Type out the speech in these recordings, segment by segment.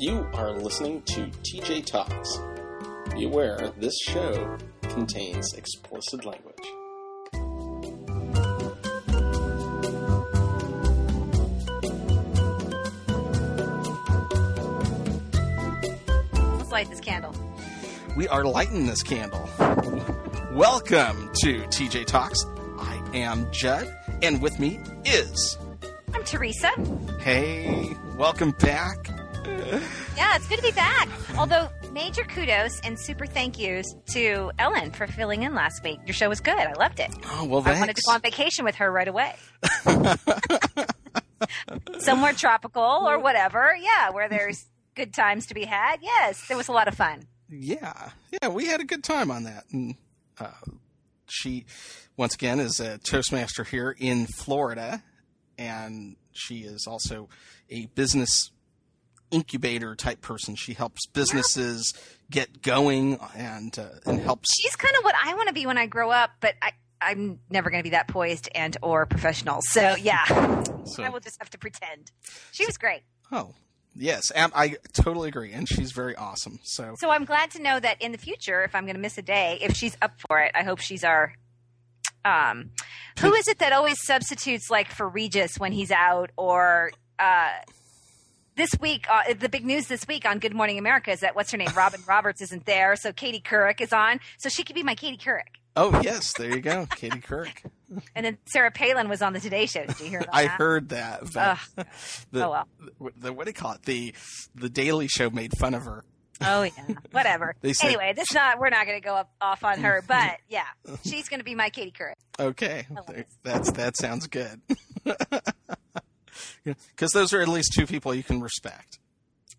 You are listening to TJ Talks. Be aware this show contains explicit language. Let's light this candle. We are lighting this candle. Welcome to TJ Talks. I am Judd, and with me is. I'm Teresa. Hey, welcome back. Yeah, it's good to be back. Although, major kudos and super thank yous to Ellen for filling in last week. Your show was good. I loved it. Oh, well, I wanted to go on vacation with her right away. Somewhere tropical or whatever. Yeah, where there's good times to be had. Yes, there was a lot of fun. Yeah, yeah, we had a good time on that. And uh, she, once again, is a Toastmaster here in Florida, and she is also a business incubator type person. She helps businesses get going and uh, and helps. She's kind of what I want to be when I grow up, but I, I'm never going to be that poised and or professional. So yeah, So, I will just have to pretend. She was great. oh, yes, am- I totally agree, and she's very awesome. So So I'm glad to know that in the future, if I'm going to miss a day, if she's up for it, I hope she's our. Um, who is it that always substitutes like for Regis when he's out or uh, this week? Uh, the big news this week on Good Morning America is that what's her name, Robin Roberts, isn't there, so Katie Couric is on, so she could be my Katie Couric. Oh yes, there you go, Katie Kirk. And then Sarah Palin was on the Today Show. Did you hear I that? heard that. But the, Oh, well. the, what do you call it? The the Daily Show made fun of her. Oh yeah, whatever. Said- anyway, this not we're not going to go up, off on her, but yeah, she's going to be my Katie Couric. Okay, there- that's that sounds good. Because those are at least two people you can respect.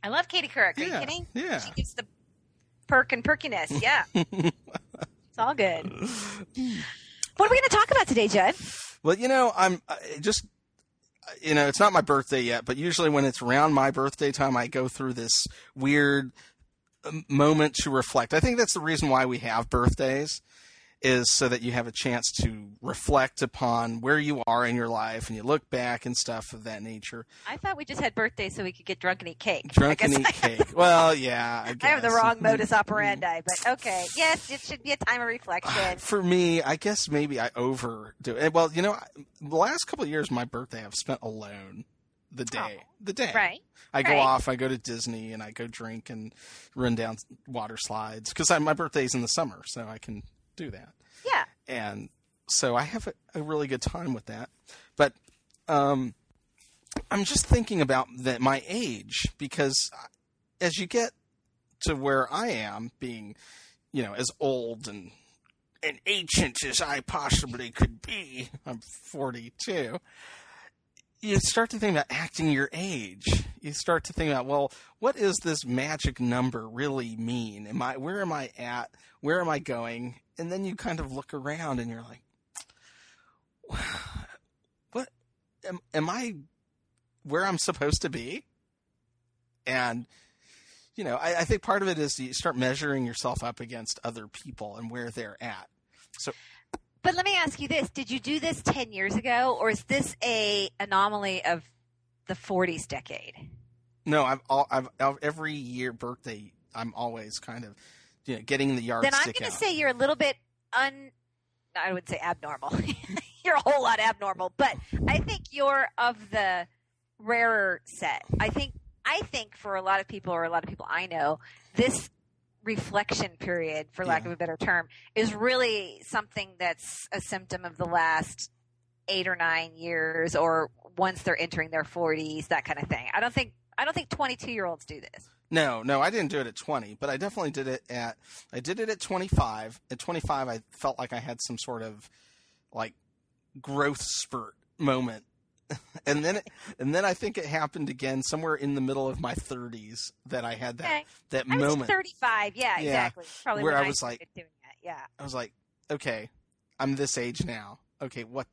I love Katie Couric. Are Yeah, you kidding? yeah. She gives the perk and perkiness. Yeah. it's all good. What are we going to talk about today, Judd? Well, you know, I'm just, you know, it's not my birthday yet, but usually when it's around my birthday time, I go through this weird um, moment to reflect. I think that's the reason why we have birthdays, is so that you have a chance to reflect upon where you are in your life and you look back and stuff of that nature. I thought we just had birthdays so we could get drunk and eat cake. Drunk and eat cake. Well, yeah, I, I have the wrong modus operandi, but okay. Yes, it should be a time of reflection. For me, I guess maybe I overdo it. Well, you know, the last couple of years, my birthday I've spent alone. The oh, day, the day, Right. I go right. off, I go to Disney, and I go drink and run down water slides because my birthday's in the summer, so I can do that. Yeah. And so I have a, a really good time with that. But um, I'm just thinking about that my age because as you get to where I am, being you know as old and and ancient as I possibly could be, I'm 42 you start to think about acting your age. You start to think about, well, what is this magic number really mean? Am I where am I at? Where am I going? And then you kind of look around and you're like, what am, am I where I'm supposed to be? And you know, I, I think part of it is you start measuring yourself up against other people and where they're at. So But let me ask you this: Did you do this ten years ago, or is this a anomaly of the '40s decade? No, I've, all, I've, I've every year birthday. I'm always kind of, you know, getting the yardstick. then I'm going to say you're a little bit un. I would say abnormal. you're a whole lot abnormal, but I think you're of the rarer set. I think I think for a lot of people, or a lot of people I know, this reflection period, for lack Yeah. of a better term, is really something that's a symptom of the last eight or nine years, or once they're entering their 40s, that kind of thing. I don't think I don't think 22 year olds do this. No, no, I didn't do it at 20, but I definitely did it at. I did it at 25. At 25, I felt like I had some sort of like growth spurt moment. And then, it, and then I think it happened again somewhere in the middle of my 30s that I had that Okay. that I was moment. 35. Yeah, Yeah. exactly. Probably Where when I was like- doing that. Yeah. I was like, okay, I'm this age now. Okay, what,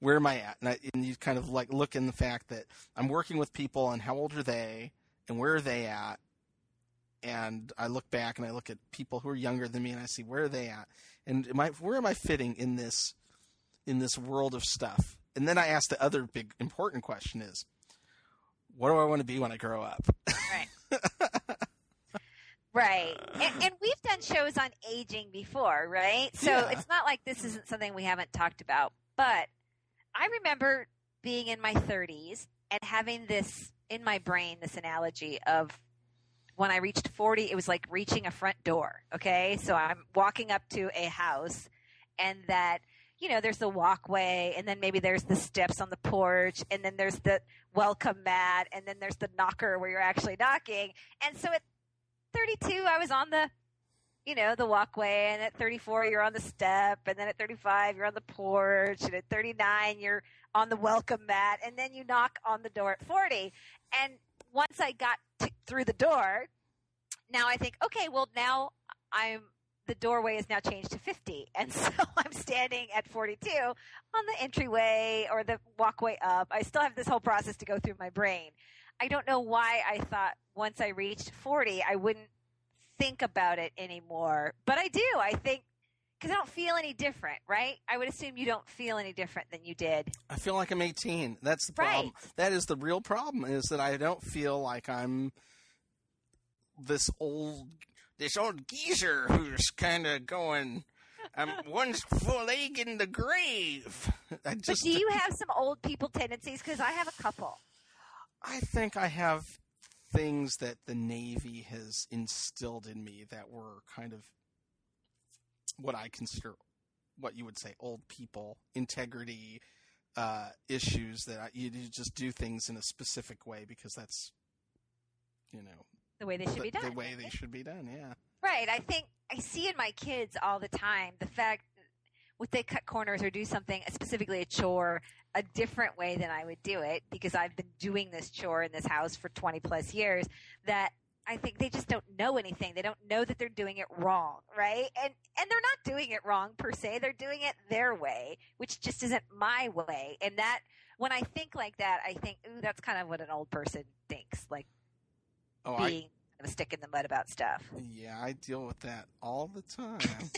where am I at? And, I, and you kind of like look in the fact that I'm working with people and how old are they and where are they at? And I look back and I look at people who are younger than me and I see where are they at? And am I, where am I fitting in this, in this world of stuff? And then I ask the other big important question is, what do I want to be when I grow up? Right. Right. And, and we've done shows on aging before, right? So Yeah. it's not like this isn't something we haven't talked about. But I remember being in my 30s and having this in my brain, this analogy of when I reached 40, it was like reaching a front door. Okay. So I'm walking up to a house and that, you know, there's the walkway and then maybe there's the steps on the porch and then there's the welcome mat and then there's the knocker where you're actually knocking. And so at 32, I was on the, you know, the walkway and at 34, you're on the step and then at 35, you're on the porch and at 39, you're on the welcome mat and then you knock on the door at 40. And once I got through the door, now I think, okay, well now I'm the doorway is now changed to 50. And so I'm standing at 42 on the entryway or the walkway up. I still have this whole process to go through my brain. I don't know why I thought once I reached 40, I wouldn't think about it anymore. But I do. I think because I don't feel any different, right? I would assume you don't feel any different than you did. I feel like I'm 18. That's the Right. problem. That is the real problem is that I don't feel like I'm this old this old geezer who's kind of going I'm one full egg in the grave. I But do you have some old people tendencies? Because I have a couple. I think I have things that the Navy has instilled in me that were kind of what I consider what you would say old people integrity uh, issues that I, you you just do things in a specific way because that's you know The way they should the, be done. the way they should be done. Yeah. Right. I think I see in my kids all the time the fact would they cut corners or do something, specifically a chore, a different way than I would do it because I've been doing this chore in this house for 20 plus years that I think they just don't know anything. They don't know that they're doing it wrong, right? And and they're not doing it wrong per se. They're doing it their way, which just isn't my way. And that when I think like that, I think, ooh, that's kind of what an old person thinks, like Oh, I, being a stick in the mud about stuff. yeah, I deal with that all the time.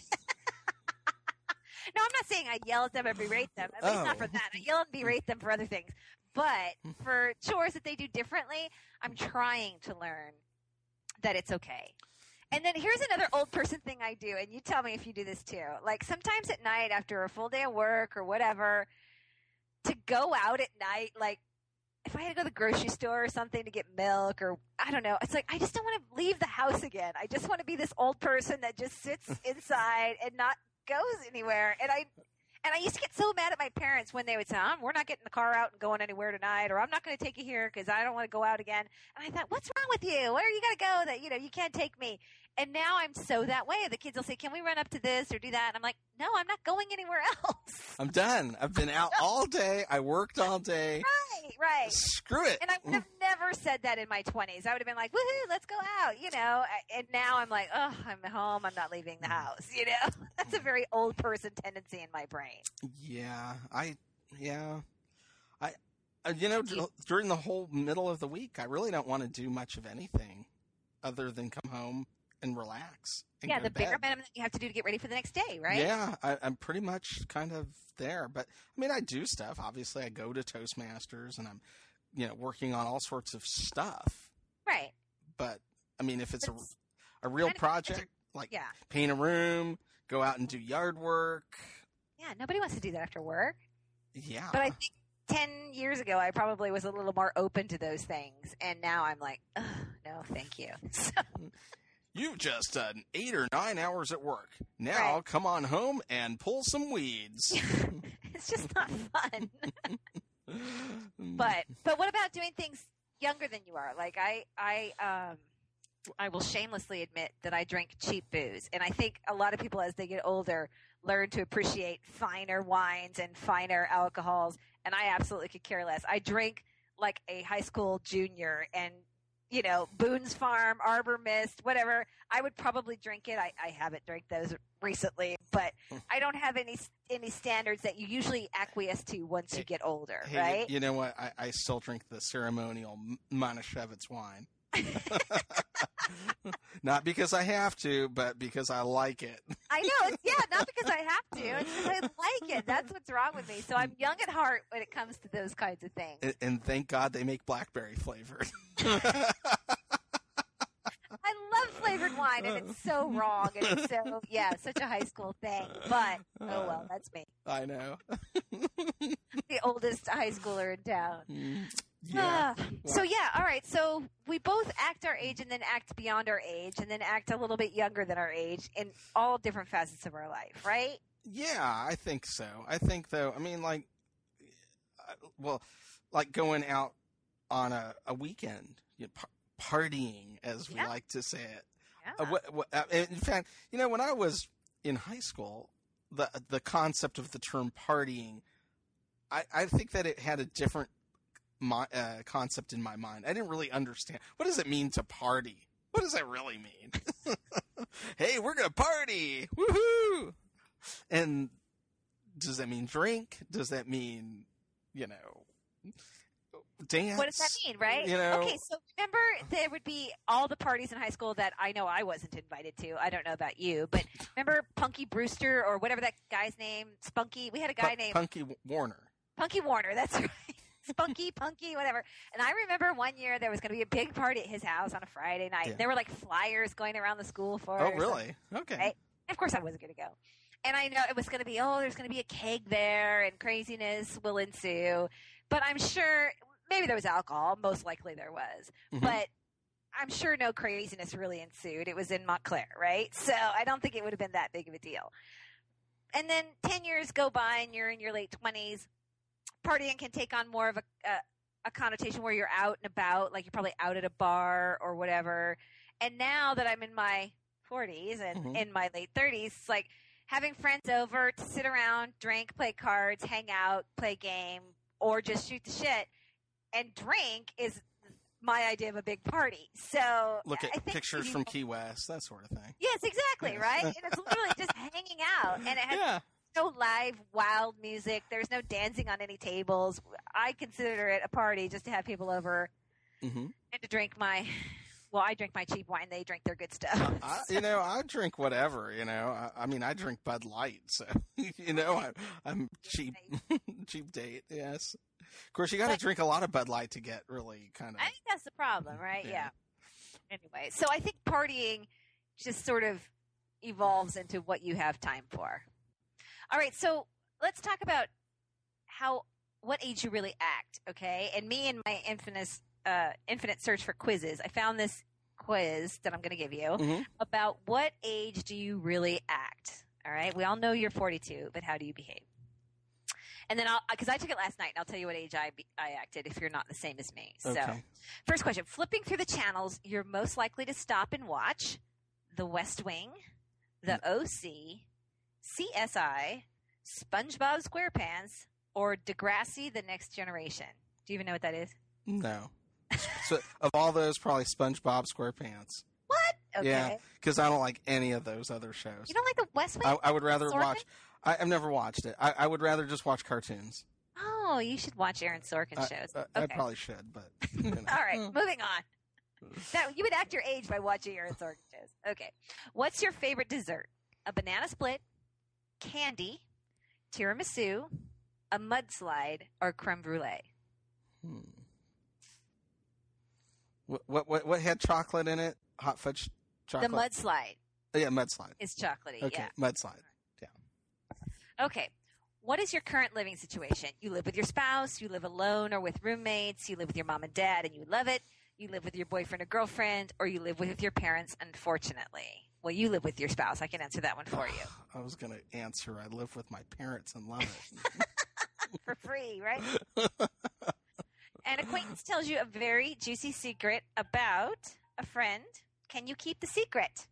No, I'm not saying I yell at them and berate them. At least not Oh. for that. I yell and berate them for other things. But hmm. for chores that they do differently, I'm trying to learn that it's okay. And then here's another old person thing I do, and you tell me if you do this too. Like sometimes at night after a full day of work or whatever, to go out at night, like if I had to go to the grocery store or something to get milk or I don't know, it's like I just don't want to leave the house again. I just want to be this old person that just sits inside and not goes anywhere. And I and I used to get so mad at my parents when they would say, "Um, "We're not getting the car out and going anywhere tonight," or "I'm not going to take you here because I don't want to go out again." And I thought, "What's wrong with you? Where are you going to go that you know you can't take me?" And now I'm so that way. The kids will say, "Can we run up to this or do that?" And I'm like, "No, I'm not going anywhere else." I'm done. I've been out all day. I worked all day. right, right. Screw it. And I would have never said that in my 20s. I would have been like, woohoo, let's go out, you know. And now I'm like, oh, I'm home. I'm not leaving the house, you know. That's a very old person tendency in my brain. Yeah, I yeah, I uh, you know d- during the whole middle of the week, I really don't want to do much of anything other than come home and relax. And yeah, the bigger minimum that you have to do to get ready for the next day, right? Yeah, I, I'm pretty much kind of there, but I mean, I do stuff. Obviously, I go to Toastmasters and I'm you know working on all sorts of stuff. Right. But I mean, if it's a It's a real kind of- project like Yeah. paint a room, go out and do yard work, Yeah, nobody wants to do that after work. yeah. But I think 10 years ago, I probably was a little more open to those things. And now I'm like, no, thank you. So, mm. You've just done eight or nine hours at work. Now Right. come on home and pull some weeds. it's just not fun. but but what about doing things younger than you are? Like I I um I will shamelessly admit that I drink cheap booze, and I think a lot of people as they get older learn to appreciate finer wines and finer alcohols. And I absolutely could care less. I drink like a high school junior, and you know Boone's Farm, Arbor Mist, whatever. I would probably drink it. I, I haven't drank those recently, but I don't have any any standards that you usually acquiesce to once you get older, Hey, right? you know what? I, I still drink the ceremonial Manischewitz wine. Not because I have to, but because I like it. I know. It's, yeah, not because I have to. It's because I like it. That's what's wrong with me. So I'm young at heart when it comes to those kinds of things. And, and thank God they make blackberry flavored. I love flavored wine. and it's so wrong, and it's so yeah, such a high school thing. But oh well, that's me, I know. the oldest high schooler in town. Mm. Yeah. Ah, so yeah, all right. So we both act our age and then act beyond our age and then act a little bit younger than our age in all different facets of our life, right? Yeah, I think so. I think though, I mean, like, uh, well, like going out on a, a weekend, you know, par- partying, as we Yeah. like to say it. Yeah. Uh, what, what, uh, in fact, you know, when I was in high school, the the concept of the term partying, I, I think that it had a different my, uh, concept in my mind. I didn't really understand what does it mean to party. What does that really mean? hey, we're gonna party! Woohoo! And does that mean drink? Does that mean, you know, dance? What does that mean, right? You know- okay, so remember there would be all the parties in high school that I know I wasn't invited to. I don't know about you, but remember Punky Brewster or whatever that guy's name, Spunky? We had a guy Pu- named Punky Warner. Punky Warner. That's right. Spunky, Punky, whatever. And I remember one year there was going to be a big party at his house on a Friday night. Yeah. There were like flyers going around the school for. Oh, really? Okay. Right? Of course, I wasn't going to go. And I know it was going to be, oh, there's going to be a keg there and craziness will ensue. But I'm sure maybe there was alcohol. Most likely there was. Mhm. But I'm sure no craziness really ensued. It was in Montclair, right? So I don't think it would have been that big of a deal. And then 10 years go by and you're in your late 20s. Partying can take on more of a, a, a connotation where you're out and about, like you're probably out at a bar or whatever. And now that I'm in my 40s and Mhm. in my late 30s, like having friends over to sit around, drink, play cards, hang out, play game, or just shoot the shit and drink is my idea of a big party. So Look at pictures you- from Key West, that sort of thing. Yes, exactly, right? And it's literally just hanging out, and it has Yeah. No live, wild music. There's no dancing on any tables. I consider it a party just to have people over hmm and to drink my. Well, I drink my cheap wine. They drink their good stuff. I, you know, I drink whatever. You know, I, I mean, I drink Bud Light, so you know, I, I'm cheap, cheap date. Yes, of course, you got to drink a lot of Bud Light to get really kind of. I think that's the problem, right? Yeah. Yeah. Anyway, so I think partying just sort of evolves into what you have time for. All right, so let's talk about how what age you really act, okay? And me and my infinite uh, infinite search for quizzes, I found this quiz that I'm going to give you Mhm. about what age do you really act. All right, we all know you're 42, but how do you behave? And then I'll because I took it last night, and I'll tell you what age I be, I acted if you're not the same as me. So. Okay. First question Flipping through the channels, you're most likely to stop and watch The West Wing, The OC, CSI, SpongeBob SquarePants, or Degrassi The Next Generation. Do you even know what that is? No. so of all those, probably SpongeBob SquarePants. What? Okay. Yeah, because I don't like any of those other shows. You don't like The West Wing? I, I would rather Sorkin? watch. I, I've never watched it. I, I would rather just watch cartoons. oh, you should watch Aaron Sorkin shows. I, I okay. probably should, but you know. All right, moving on. Now, you would act your age by watching Aaron Sorkin shows. Okay. What's your favorite dessert? A banana split, candy, tiramisu, a mudslide, or creme brulee? Hmm. what what what had chocolate in it? Hot fudge chocolate. The mudslide Oh, yeah, mudslide. is chocolatey. Okay, Yeah. mudslide. Yeah. Okay. What is your current living situation? You live with your spouse, you live alone or with roommates, you live with your mom and dad and you love it, you live with your boyfriend or girlfriend, or you live with your parents, unfortunately. Well, you live with your spouse. I can answer that one for you. I was going to answer. I live with my parents and love it. For free, right? An acquaintance tells you a very juicy secret about a friend. Can you keep the secret?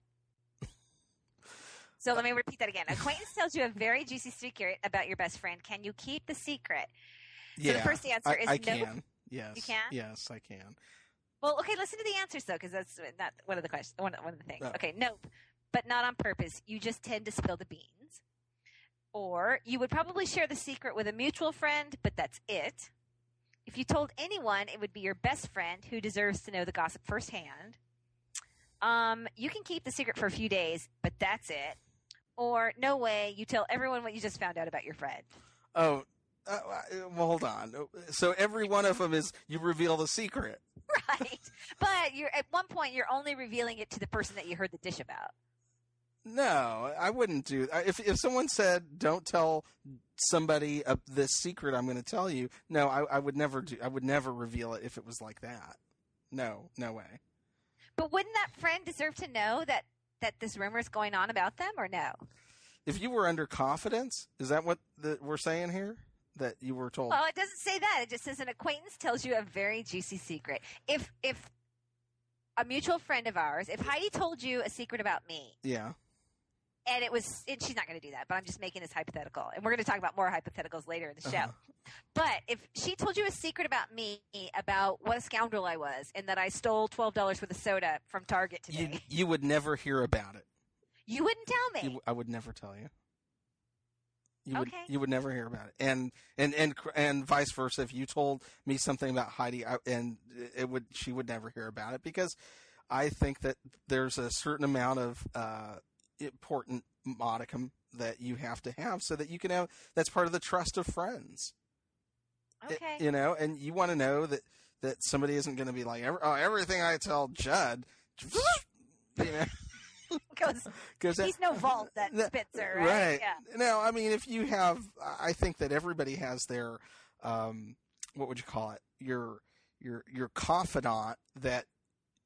So let me repeat that again. Acquaintance tells you a very juicy secret about your best friend. Can you keep the secret? yeah. the first answer I, is I no. can. Yes. You can? Yes, I can. Well, okay, listen to the answers though, because that's not one of the questions. One, one of the things. No. Okay, nope, but not on purpose. You just tend to spill the beans. Or you would probably share the secret with a mutual friend, but that's it. If you told anyone, it would be your best friend who deserves to know the gossip firsthand. Um, you can keep the secret for a few days, but that's it. Or no way, you tell everyone what you just found out about your friend. Oh, uh, well, hold on. So every one of them is you reveal the secret. Right. But you're at one point you're only revealing it to the person that you heard the dish about. No, I wouldn't do. If if someone said, "Don't tell somebody uh, this secret," I'm going to tell you. No, I, I would never do. I would never reveal it if it was like that. No, no way. But wouldn't that friend deserve to know that that this rumor is going on about them or no? If you were under confidence, is that what the, we're saying here? That you were told? Well, it doesn't say that. It just says an acquaintance tells you a very juicy secret. If if a mutual friend of ours, if Heidi told you a secret about me, yeah. and it was, and she's not going to do that, but I'm just making this hypothetical, and we're going to talk about more hypotheticals later in the show. Uh-huh. But if she told you a secret about me, about what a scoundrel I was, and that I stole twelve dollars worth of soda from Target today, You you would never hear about it. you wouldn't tell me. You, I would never tell you. You would Okay. you would never hear about it, and and and and vice versa. If you told me something about Heidi, I, and it would she would never hear about it because I think that there's a certain amount of uh, important modicum that you have to have so that you can have that's part of the trust of friends. It- okay. you know, and you want to know that that somebody isn't going to be like, "Every- oh, everything I tell Judd, you know, Because he's no vault that No, Spitzer, right? Yeah. No, I mean, if you have, I think that everybody has their, um, what would you call it? Your, your, your confidant that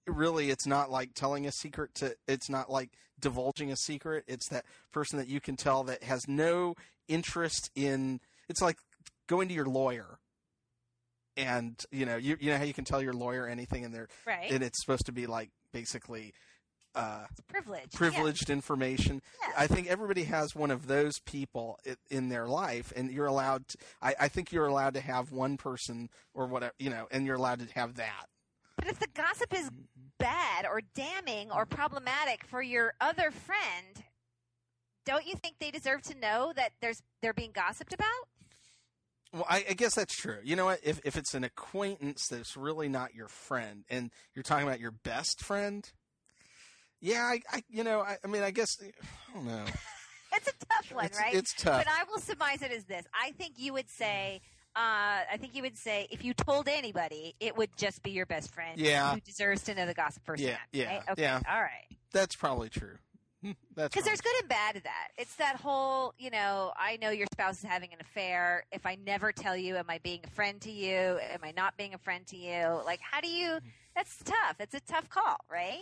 really it's not like telling a secret to, it's not like divulging a secret. It's that person that you can tell that has no interest in, it's like going to your lawyer. And, you know, you, you know how you can tell your lawyer anything and they're, Right. and it's supposed to be like basically, uh, It's privilege. Yeah. privileged information. Yeah. I think everybody has one of those people i- in their life, and you're allowed. To, I, I think you're allowed to have one person or whatever, you know, and you're allowed to have that. But if the gossip is bad or damning or problematic for your other friend, don't you think they deserve to know that there's they're being gossiped about? Well, I, I guess that's true. You know what? If if it's an acquaintance that's really not your friend, and you're talking about your best friend, yeah, I, I you know, I, I mean, I guess I don't know. It's a tough one, It's, right? it's tough. But I will surmise it as this. I think you would say, uh, I think you would say, if you told anybody, it would just be your best friend Yeah. who deserves to know the gossip firsthand. Yeah, yeah, right? Okay, yeah. all right. that's probably true. That's Because there's good and bad to that. It's that whole, you know, I know your spouse is having an affair. If I never tell you, am I being a friend to you? Am I not being a friend to you? Like, how do you? That's tough. It's a tough call, right?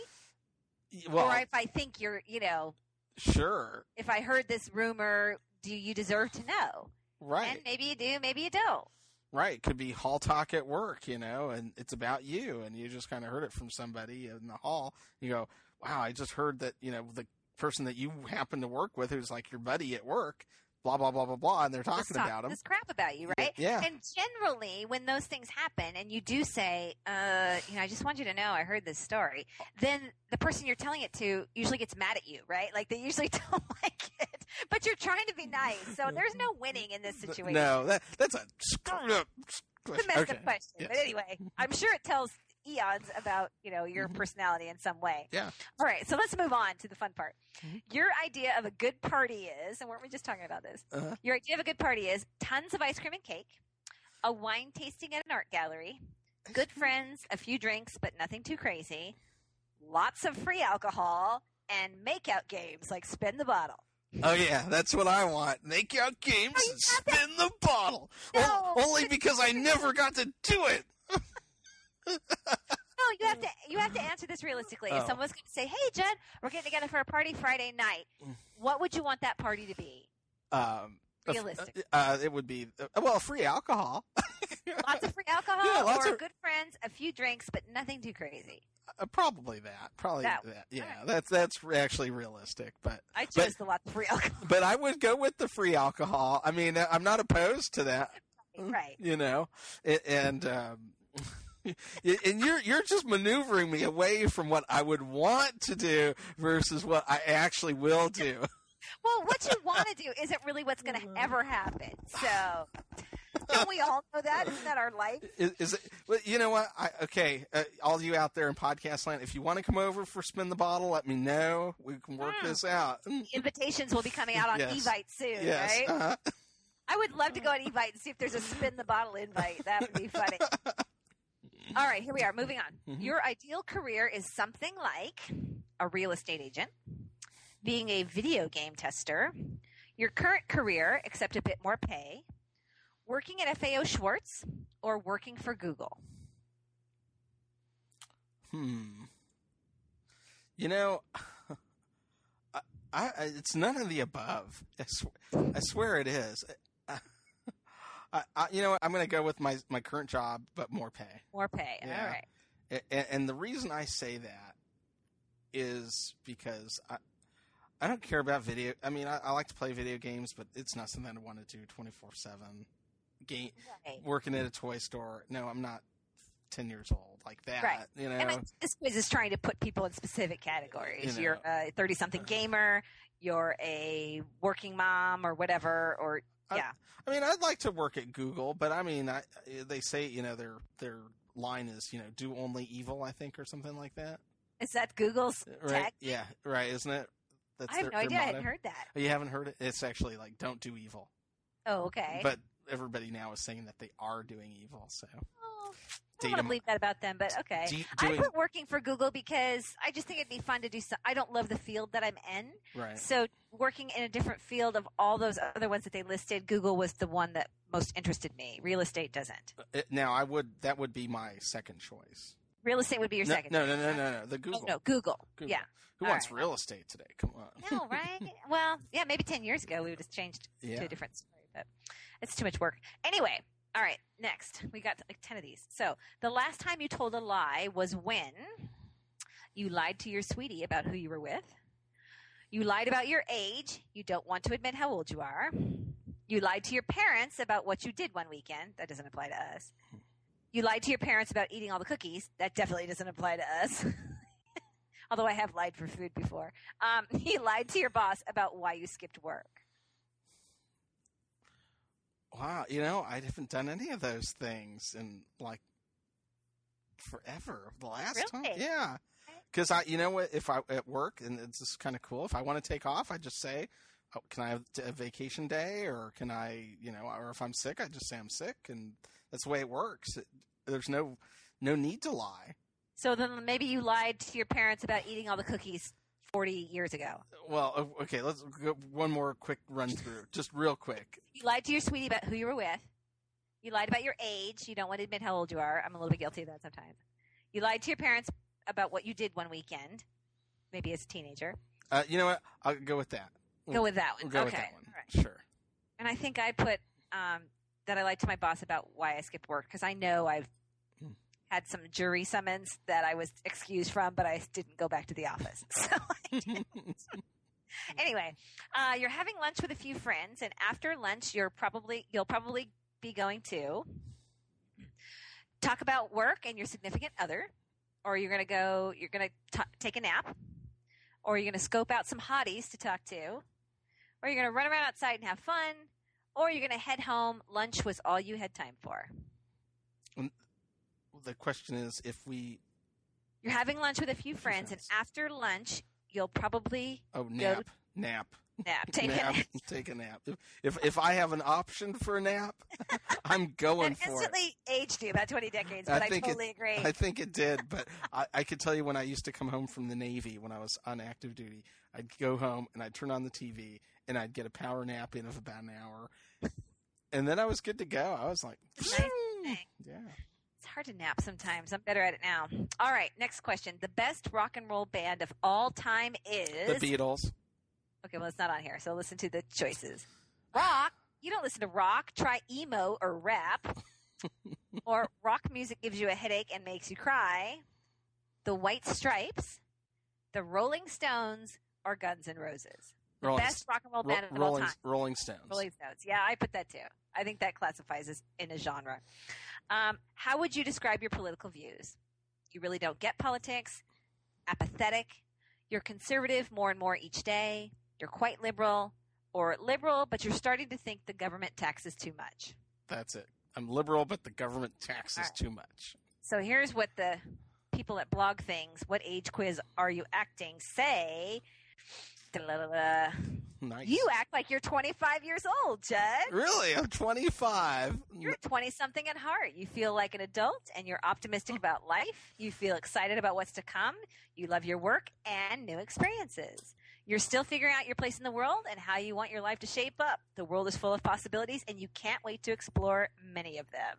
Well, or if I think you're, you know, sure, if I heard this rumor, do you deserve to know? right. And maybe you do, maybe you don't. Right. Could be hall talk at work, you know, and it's about you and you just kind of heard it from somebody in the hall. You go, wow, I just heard that, you know, the person that you happen to work with who's like your buddy at work, blah, blah, blah, blah, blah. And they're talking talk- about him. this crap about you, right? Yeah. And generally, when those things happen, and you do say, uh, you know, I just want you to know, I heard this story. Then the person you're telling it to usually gets mad at you, right? Like they usually don't like it, but you're trying to be nice. So there's no winning in this situation. No, that, that's a screwed up It's a messed Okay. up question. Yes. But anyway, I'm sure it tells eons about you know your personality in some way. Yeah. All right, so let's move on to the fun part. Mhm. Your idea of a good party is, and weren't we just talking about this? Uh-huh. Your idea of a good party is tons of ice cream and cake, a wine tasting at an art gallery, good friends, a few drinks, but nothing too crazy, lots of free alcohol, and makeout games like spin the bottle. Oh yeah, that's what I want. Make out games and spin the bottle. No. O- only because I never got to do it. No, you have to you have to answer this realistically. If Oh. someone's going to say, "Hey, Jen, we're getting together for a party Friday night," what would you want that party to be? Um, Realistic. Uh, it would be uh, well free alcohol. Lots of free alcohol, Yeah, lots or of- good friends, a few drinks, but nothing too crazy. Uh, probably that. Probably that. That- Yeah, alright. that's that's actually realistic. But I But- the lots of free alcohol. but I would go with the free alcohol. I mean, I'm not opposed to that. right. You know, A- and um, and you're you're just maneuvering me away from what I would want to do versus what I actually will do. Well, what you want to do isn't really what's going to ever happen. So, don't we all know that? Isn't that our life? Is, is it? Well, you know what? I, okay, uh, all you out there in podcast land, if you want to come over for spin the bottle, let me know. We can work Hmm. this out. Invitations will be coming out on Yes. Evite soon, Yes. right? uh-huh. I would love to go on Evite and see if there's a spin the bottle invite. That would be funny. All right, here we are. Moving on. Mhm. Your ideal career is something like a real estate agent, being a video game tester, your current career, except a bit more pay, working at FAO Schwarz, or working for Google. Hmm. You know, I, I, it's none of the above. I, sw- I swear it is. I, I, you know, what? I'm going to go with my my current job, but more pay. More pay. Yeah. All right. And, and the reason I say that is because I, I don't care about video. I mean, I, I like to play video games, but it's not something I want to do 24 seven. Game Right. working at a toy store. No, I'm not 10 years old like that. Right. You know, And I, this quiz is trying to put people in specific categories. You know. are a 30 something uh-huh. gamer, you're a working mom or whatever, or yeah. I mean, I'd like to work at Google, but I mean, I, they say you know their their line is you know do only evil, I think, or something like that. Is that Google's uh, Right? tech? Yeah, right. Isn't it? That's I have their- no idea. I hadn't heard that. Oh, you haven't heard it? It's actually like don't do evil, Oh, okay. but everybody now is saying that they are doing evil. So Oh, I don't want to believe that about them, but okay. Do- I put working for Google because I just think it'd be fun to do. Some, I don't love the field that I'm in, right. so working in a different field of all those other ones that they listed, Google was the one that most interested me. Real estate doesn't. It- now I would that would be my second choice. Real estate would be your No, second. no, no, no, no, no. The Oh, Google. no, Google. Google. Yeah. Who All wants right. real estate today? Come on. No, right? well, yeah, maybe 10 years ago we would have changed Yeah. to a different story, but it's too much work. Anyway, all right, next. We got like 10 of these. So, the last time you told a lie was when you lied to your sweetie about who you were with. You lied about your age. You don't want to admit how old you are. You lied to your parents about what you did one weekend. That doesn't apply to us. You lied to your parents about eating all the cookies. That definitely doesn't apply to us. Although I have lied for food before. Um, you lied to your boss about why you skipped work. Wow, you know, I haven't done any of those things in like forever. The last time, yeah, because I, you know what, if I at work and it's just kind of cool. If I want to take off, I just say, oh, "Can I have a vacation day?" Or can I, you know, or if I'm sick, I just say I'm sick, and that's the way it works. It, there's no no need to lie. So then maybe you lied to your parents about eating all the cookies 40 years ago. Well, okay, let's go one more quick run through, just real quick. You lied to your sweetie about who you were with. You lied about your age. You don't want to admit how old you are. I'm a little bit guilty of that sometimes. You lied to your parents about what you did one weekend, maybe as a teenager. Uh, you know what? I'll go with that. Go with that one. go okay. with that one. Right. Sure. And I think I put um, that I lied to my boss about why I skipped work because I know I've. Had some jury summons that I was excused from, but I didn't go back to the office. So I didn't. anyway, uh, you're having lunch with a few friends, and after lunch, you're probably you'll probably be going to talk about work and your significant other, or you're going to go you're going to take a nap, or you're going to scope out some hotties to talk to, or you're going to run around outside and have fun, or you're going to head home. Lunch was all you had time for. The question is if we You're having lunch with a few friends, and after lunch, you'll probably oh nap. nap. Nap. Take nap a nap. take a nap. If, if I have an option for a nap I'm going That for it. instantly aged you about 20 decades, but I, think totally it, agree. I think it did, but I, I could tell you when I used to come home from the Navy when I was on active duty, I'd go home and I'd turn on the TV and I'd get a power nap in of about an hour, and then I was good to go. I was like, nice yeah, hard to nap sometimes. I'm better at it now. All right, next question. The best rock and roll band of all time is. the Beatles. okay, well, it's not on here, so listen to the choices. Rock. You don't listen to rock. Try emo or rap. or rock music gives you a headache and makes you cry. The White Stripes, the Rolling Stones, or Guns N' Roses. The Rolling, best rock and roll Ro- band of all Rolling, time. Rolling Stones. Rolling Stones. Yeah, I put that too. I think that classifies as in a genre. Um, how would you describe your political views? You really don't get politics. Apathetic. You're conservative more and more each day. You're quite liberal, or liberal, but you're starting to think the government taxes too much. That's it. I'm liberal, but the government taxes right. too much. So here's what the people at Blog Things, what age quiz are you acting, say. Da-la-la-la. Nice. You act like you're 25 years old, Judd. really? I'm 25. You're 20 something at heart. You feel like an adult and you're optimistic about life. You feel excited about what's to come. You love your work and new experiences. You're still figuring out your place in the world and how you want your life to shape up. The world is full of possibilities and you can't wait to explore many of them.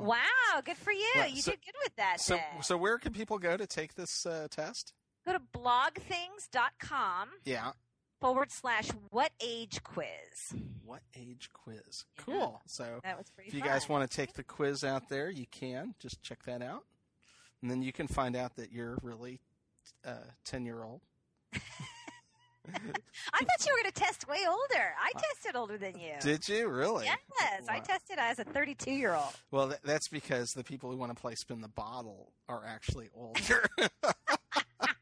Wow, good for you. Well, you so- did good with that. So, then. so where can people go to take this uh, test? Go to blogthings.com Yeah. Forward slash what age quiz. What age quiz? Yeah. Cool. So That was pretty if you fun. guys want to take the quiz out there, you can. Just check that out. And then you can find out that you're really uh, 10 year old. I thought you were going to test way older. I tested older than you. Did you really? Yes, I Wow. tested as a 32 year old. Well, th- that's because the people who want to play spin the bottle are actually older.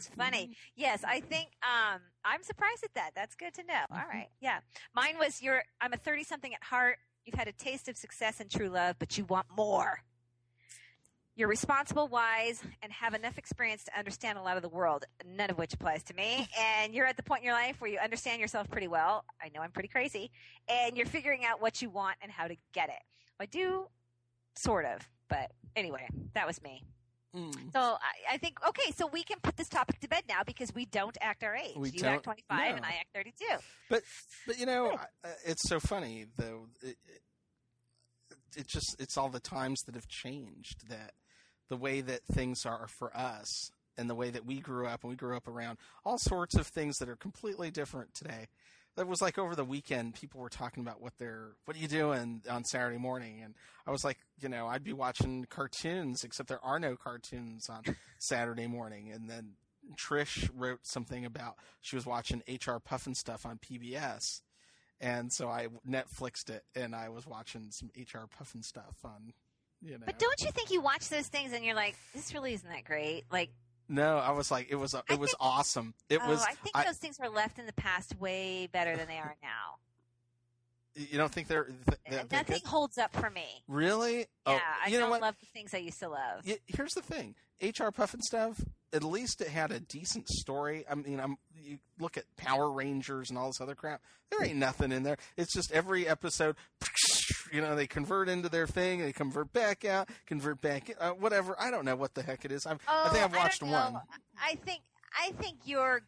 That's funny. Yes, I think um, I'm surprised at that. That's good to know. All right, yeah. Mine was you're. I'm a 30 something at heart. You've had a taste of success and true love, but you want more. You're responsible, wise, and have enough experience to understand a lot of the world, none of which applies to me. And you're at the point in your life where you understand yourself pretty well. I know I'm pretty crazy. And you're figuring out what you want and how to get it. I do, sort of. But anyway, that was me. Mm. So I, I think okay, so we can put this topic to bed now because we don't act our age. We you act 25 and. I act 32. But but you know, I- uh, it's so funny though. It, it, it just it's all the times that have changed that the way that things are for us and the way that we grew up and we grew up around all sorts of things that are completely different today. That was like over the weekend, people were talking about what they're, what are you doing on Saturday morning? And I was like, you know, I'd be watching cartoons, except there are no cartoons on Saturday morning. And then Trish wrote something about she was watching HR Pufnstuf on PBS. And so I Netflixed it and I was watching some HR Pufnstuf on, you know. But don't you think you watch those things and you're like, this really isn't that great? Like, No, I was like, it was, it I was think- awesome. It oh, was, I think I- those things were left in the past way better than they are now. you don't think they're, th- uh, they're, Nothing good? holds up for me. Really? Oh, Yeah, I don't what? love the things I used to love. Here's the thing hr Pufnstuf at least it had a decent story i mean i'm you look at power rangers and all this other crap there ain't nothing in there it's just every episode you know they convert into their thing they convert back out convert back uh, whatever i don't know what the heck it is I've, i think Oh, i've watched don't one I think I think you're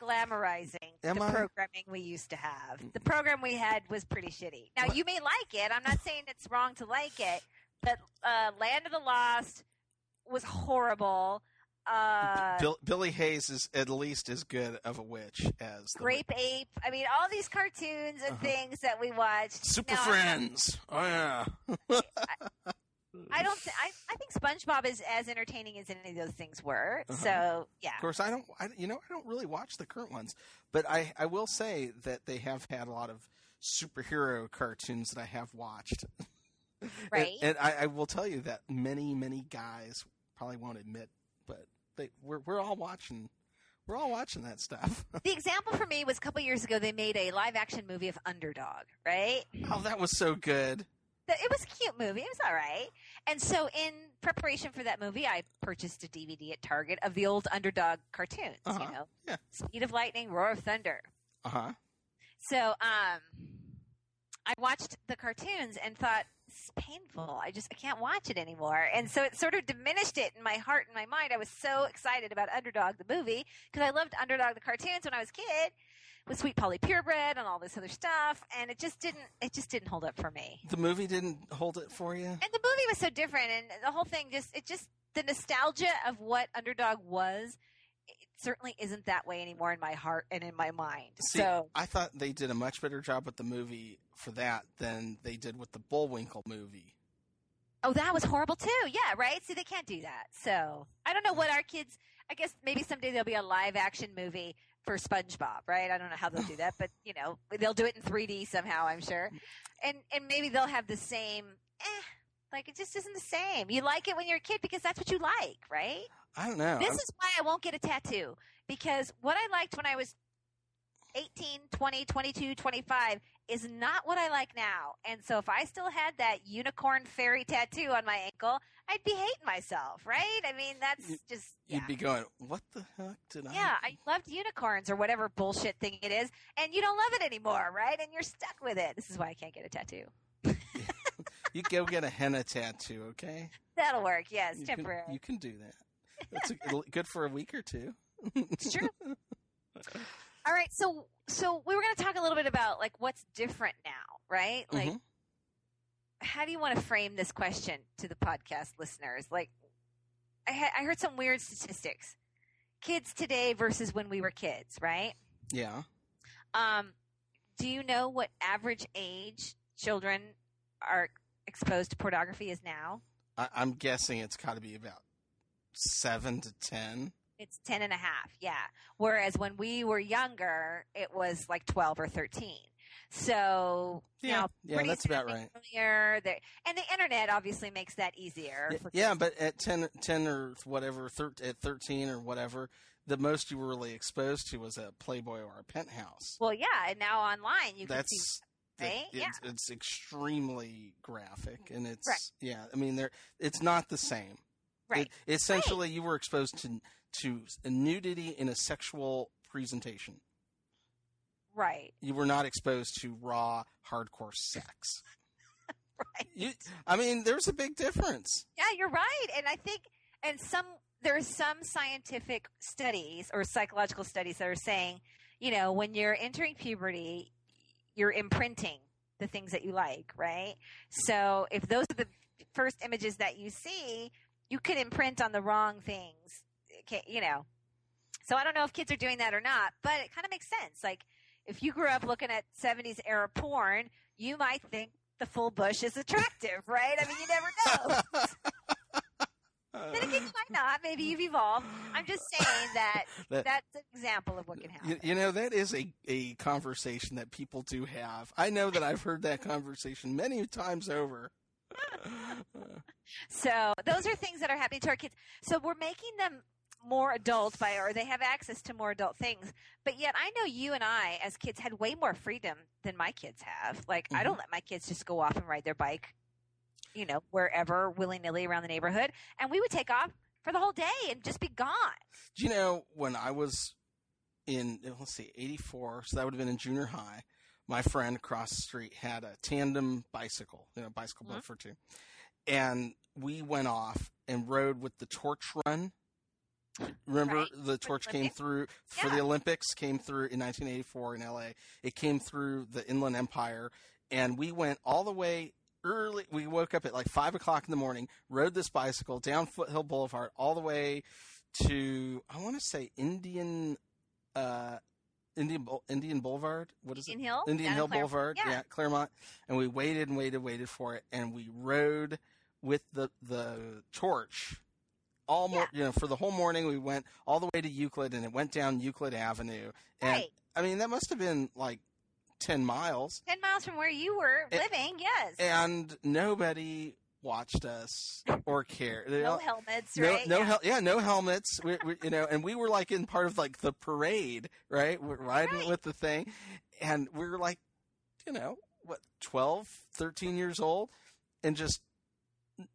glamorizing Am the I? programming we used to have. The program we had was pretty shitty. Now you may like it. I'm not saying it's wrong to like it, but uh, Land of the Lost was horrible. Uh, Bill, Billie Hayes is at least as good of a witch as the Grape Ape. I mean, all these cartoons and things that we watched. super Now, friends oh yeah I don't. Th- I, I think SpongeBob is as entertaining as any of those things were. Uh-huh. So yeah. Of course, I don't. I, you know, I don't really watch the current ones, but I, I will say that they have had a lot of superhero cartoons that I have watched. Right. And, and I, I will tell you that many, many guys probably won't admit, but they we're we're all watching. We're all watching that stuff. the example for me was a couple years ago. They made a live action movie of Underdog. Right. oh, that was so good. It was a cute movie. It was all right. And so, in preparation for that movie, I purchased a DVD at Target of the old Underdog cartoons. Uh-huh. You know, Yeah. Speed of Lightning, Roar of Thunder. Uh huh. So, um, I watched the cartoons and thought it's painful. I just I can't watch it anymore. And so it sort of diminished it in my heart and my mind. I was so excited about Underdog the movie because I loved Underdog the cartoons when I was a kid with Sweet Polly Purebred and all this other stuff. And it just didn't it just didn't hold up for me. The movie didn't hold it for you. And the movie was so different, and the whole thing just it just the nostalgia of what Underdog was. Certainly isn't that way anymore in my heart and in my mind. See, so I thought they did a much better job with the movie for that than they did with the Bullwinkle movie. Oh, that was horrible too. Yeah, right. See, they can't do that. So I don't know what our kids. I guess maybe someday there'll be a live action movie for SpongeBob, right? I don't know how they'll do that, but you know, they'll do it in 3D somehow, I'm sure. And and maybe they'll have the same. Eh, like it just isn't the same. You like it when you're a kid because that's what you like, right? I don't know. This I'm- is why I won't get a tattoo because what I liked when I was 18, 20, 22, 25 is not what I like now. And so if I still had that unicorn fairy tattoo on my ankle, I'd be hating myself, right? I mean, that's You- just You'd be going, "What the heck did I?" Yeah, I loved unicorns or whatever bullshit thing it is, and you don't love it anymore, right? And you're stuck with it. This is why I can't get a tattoo. You go get a henna tattoo, okay? That'll work. Yes, You temporary. Can, you can do that. That's a, good for a week or two. It's true. All right, so so we were going to talk a little bit about like what's different now, right? Like, Mhm. how do you want to frame this question to the podcast listeners? Like, I, ha- I heard some weird statistics. Kids today versus when we were kids, right? Yeah. Um, do you know what average age children are exposed to pornography is now? I, I'm guessing it's got to be about seven to ten. It's 10 and a half, yeah. Whereas when we were younger, it was like 12 or 13. So, you Yeah, know, yeah, that's about right. There- and the internet obviously makes that easier. Y- for Yeah, but at 10, 10 or whatever, thir- at 13 or whatever, the most you were really exposed to was a Playboy or a penthouse. Well, yeah, and now online you can That's see. that- right? Yeah. it's, it's extremely graphic and it's Right. yeah i mean there it's not the same Right. It- essentially you were exposed to to nudity in a sexual presentation right. you were not exposed to raw hardcore sex Right. you, i mean there's a big difference Yeah, you're right. And I think, and some, there are some scientific studies or psychological studies that are saying, you know, when you're entering puberty, you're imprinting the things that you like, right? So if those are the first images that you see, you could imprint on the wrong things, okay, you know. So I don't know if kids are doing that or not, but it kind of makes sense. Like, if you grew up looking at 70s era porn, you might think the full bush is attractive, right? I mean, you never know. Then again, you might not. Maybe you've evolved. I'm just saying that, That- that's an example of what can happen. you, you know that is a, a conversation that people do have i know that i've heard that conversation many times over So those are things that are happening to our kids. So we're making them more adult by, or they have access to more adult things. But yet I know you and I as kids had way more freedom than my kids have. Like I mm-hmm. don't let my kids just go off and ride their bike, you know, wherever willy nilly around the neighborhood. And we would take off for the whole day and just be gone. Do you know when I was in let's see, eighty four, so that would have been in junior high, my friend across the street had a tandem bicycle, you know, bicycle built for two. And we went off and rode with the torch run. Remember Right. the torch came through for the Olympics came through in 1984 in LA. It came through the Inland Empire and we went all the way early. We woke up at like five o'clock in the morning, rode this bicycle down Foothill Boulevard all the way to I want to say Indian, uh, Indian Indian Boulevard. What is Indian it? Hill? Indian Down Hill. Boulevard. Yeah. Yeah, Claremont. And we waited and waited, waited for it, and we rode with the the torch. All mor- you know, for the whole morning, we went all the way to Euclid, and it went down Euclid Avenue. And Right. I mean, that must have been like ten miles, 10 miles from where you were living. Yes. and nobody watched us or cared. No all- helmets, no, right? no, Yeah. hel- yeah, no helmets. We, we, you know, and we were like in part of like the parade, right? We're riding Right. with the thing, and we were like, you know, what, 12, 13 years old, and just,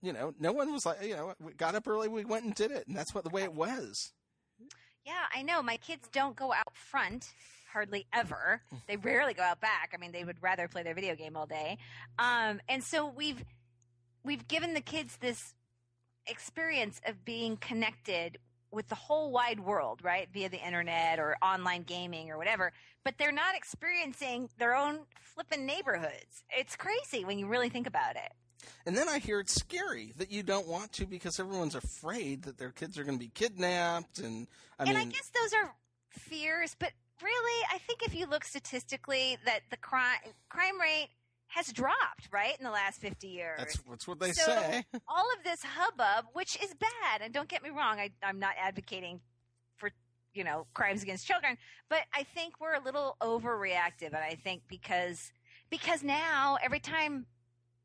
you know, no one was like, you know, we got up early, we went and did it, and that's what the way it was. Yeah, I know. My kids don't go out front hardly ever. They rarely go out back. I mean, they would rather play their video game all day. Um, and so we've we've given the kids this experience of being connected with the whole wide world, right? Via the internet or online gaming or whatever. But they're not experiencing their own flippin' neighborhoods. It's crazy when you really think about it. And then I hear it's scary that you don't want to because everyone's afraid that their kids are going to be kidnapped, and I and mean, I guess those are fears, but really, I think if you look statistically, that the crime crime rate has dropped right in the last fifty years. that's that's what they so say. all of this hubbub, which is bad, and don't get me wrong, I, I'm not advocating for you know crimes against children, but I think we're a little overreactive, and I think because because now every time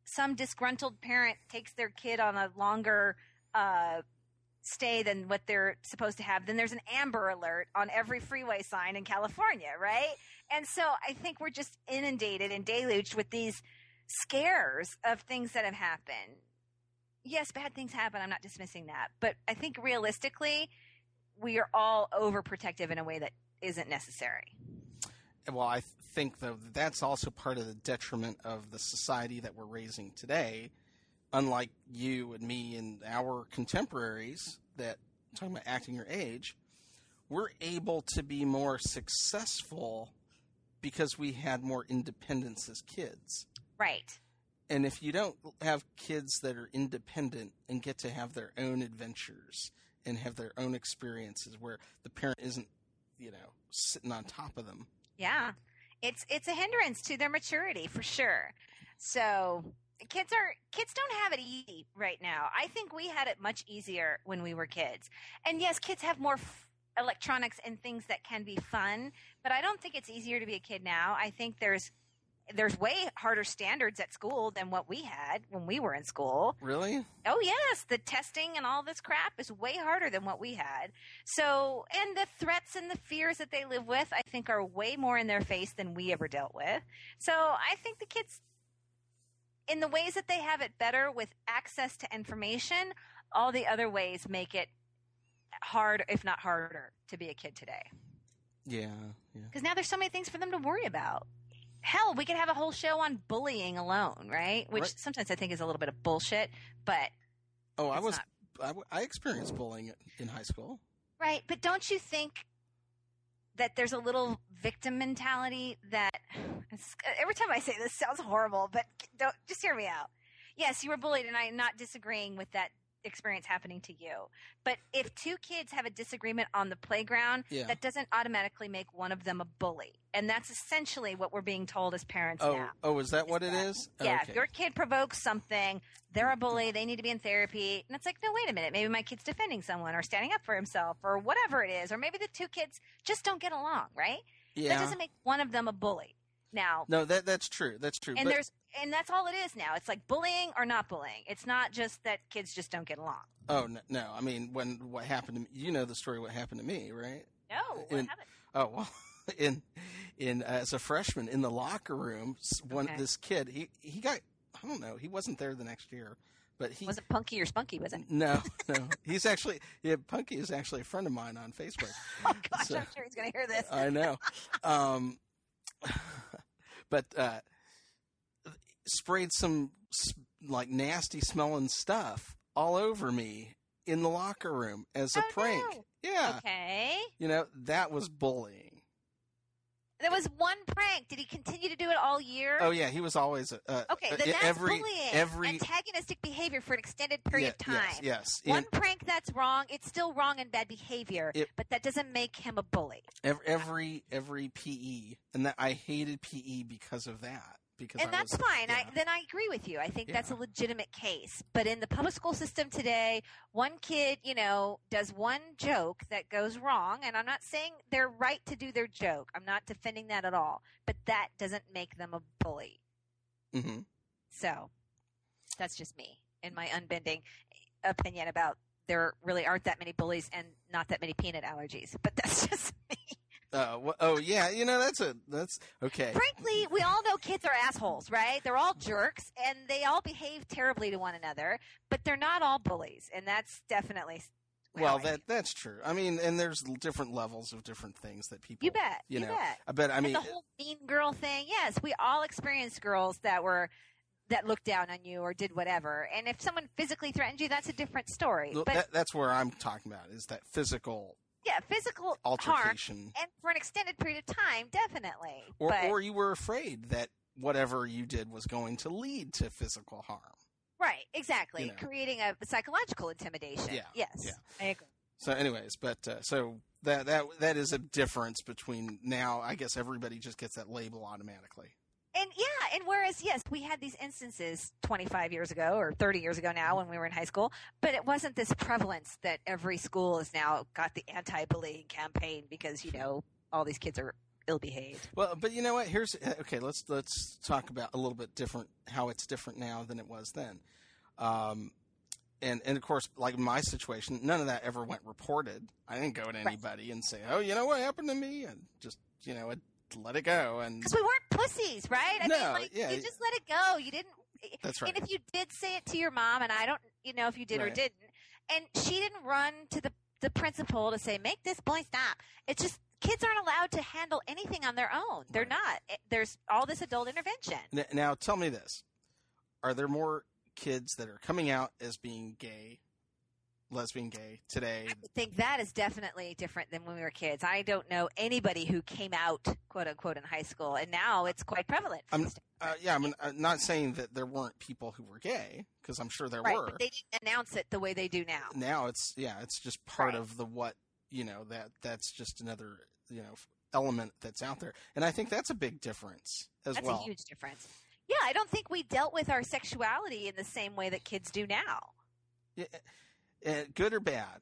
some disgruntled parent takes their kid on a longer uh, stay than what they're supposed to have, then there's an amber alert on every freeway sign in California, right? And so I think we're just inundated and deluged with these scares of things that have happened. Yes, bad things happen. I'm not dismissing that. But I think realistically, we are all overprotective in a way that isn't necessary. Well, I think though that that's also part of the detriment of the society that we're raising today. Unlike you and me and our contemporaries that talking about acting your age, we're able to be more successful because we had more independence as kids. Right. And if you don't have kids that are independent and get to have their own adventures and have their own experiences where the parent isn't, you know, sitting on top of them. Yeah. It's it's a hindrance to their maturity for sure. So kids are kids don't have it easy right now. I think we had it much easier when we were kids. And yes, kids have more f- electronics and things that can be fun, but I don't think it's easier to be a kid now. I think there's there's way harder standards at school than what we had when we were in school. Really? Oh yes, the testing and all this crap is way harder than what we had. So, and the threats and the fears that they live with, I think are way more in their face than we ever dealt with. So, I think the kids in the ways that they have it better with access to information, all the other ways make it hard if not harder to be a kid today. Yeah, yeah. Because now there's so many things for them to worry about. Hell, we could have a whole show on bullying alone, right? Which Right. sometimes I think is a little bit of bullshit, but Oh, I was not. I, w- I experienced bullying in high school. right. But don't you think that there's a little victim mentality that Uh, every time I say this sounds horrible, but don't just hear me out. Yes, you were bullied, and I'm not disagreeing with that experience happening to you. But if two kids have a disagreement on the playground, Yeah. that doesn't automatically make one of them a bully. And that's essentially what we're being told as parents Oh, now. oh, is that what it is? Yeah, Okay. if your kid provokes something, they're a bully, they need to be in therapy. And it's like, no, wait a minute. Maybe my kid's defending someone or standing up for himself or whatever it is. Or maybe the two kids just don't get along, right? yeah. That doesn't make one of them a bully. Now, no, that that's true. That's true. and but, there's, and that's all it is now. It's like bullying or not bullying. It's not just that kids just don't get along. oh no, no, I mean, when what happened to me, you know the story. What happened to me, right? No, what In- happened? Oh well, in in uh, as a freshman in the locker room, one Okay. this kid he he got I don't know he wasn't there the next year, but he Was it Punky or Spunky? Was it? no no he's actually yeah Punky is actually a friend of mine on Facebook. Oh gosh, So- I'm sure he's going to hear this. I know. Um, but uh, sprayed some like nasty smelling stuff all over me in the locker room as a Oh, prank. no. Yeah. okay. You know, that was bullying. There was one prank. Did he continue to do it all year? Oh yeah, he was always uh, Okay, uh, then that's every bullying. every Antagonistic behavior for an extended period of time. Yes, yes. One In prank that's wrong, it's still wrong and bad behavior, It- but that doesn't make him a bully. ev- every every PE, and that I hated PE because of that. Because And I that's was- fine. yeah. I, then I agree with you. I think that's a legitimate case. But in the public school system today, one kid, you know, does one joke that goes wrong. And I'm not saying they're right to do their joke. I'm not defending that at all. But that doesn't make them a bully. Mhm. So that's just me and my unbending opinion about there really aren't that many bullies and not that many peanut allergies. But that's just me. Uh, wh- oh yeah, you know that's a that's okay. Frankly, we all know kids are assholes, right? They're all jerks and they all behave terribly to one another, but they're not all bullies. And that's definitely. Well, that that's true. I mean, and there's different levels of different things that people. You bet. You You know, bet. I bet. I mean, and the whole mean girl thing. Yes, we all experienced girls that were. That looked down on you or did whatever, and if someone physically threatened you, that's a different story. But that, that's where I'm talking about is that physical yeah, physical harm and for an extended period of time, definitely. or but, or you were afraid that whatever you did was going to lead to physical harm. right, exactly, you know. creating a psychological intimidation. Yeah, Yes, yeah. I agree. So, anyways, but uh, so that that that is a difference between now. I guess everybody just gets that label automatically. And yeah, and whereas yes, we had these instances 25 years ago or 30 years ago now when we were in high school, but it wasn't this prevalence that every school has now got the anti-bullying campaign because you know all these kids are ill-behaved. Well, but you know what? Here's okay. Let's let's talk about a little bit different how it's different now than it was then. Um, and and of course, like my situation, none of that ever went reported. I didn't go to anybody and say, "Oh, you know what happened to me," and just you know, let it go. And Because we weren't pussies, right? I No, mean, like, yeah. you just let it go. You didn't. That's right. And if you did say it to your mom, and I don't, you know, if you did or didn't, and she didn't run to the the principal to say, "Make this boy stop." It's just kids aren't allowed to handle anything on their own. They're Right. not. There's all this adult intervention. Now, tell me this: Are there more kids that are coming out as being gay, lesbian, gay today? I think that is definitely different than when we were kids. I don't know anybody who came out, quote unquote, in high school, and now it's quite prevalent. I'm- Uh, yeah, I'm I'm not saying that there weren't people who were gay because I'm sure there right, were. but they didn't announce it the way they do now. now it's yeah, it's just part Right. of the what you know that that's just another you know element that's out there, and I think that's a big difference as That's well. a huge difference. Yeah, I don't think we dealt with our sexuality in the same way that kids do now. Yeah, uh, good or bad?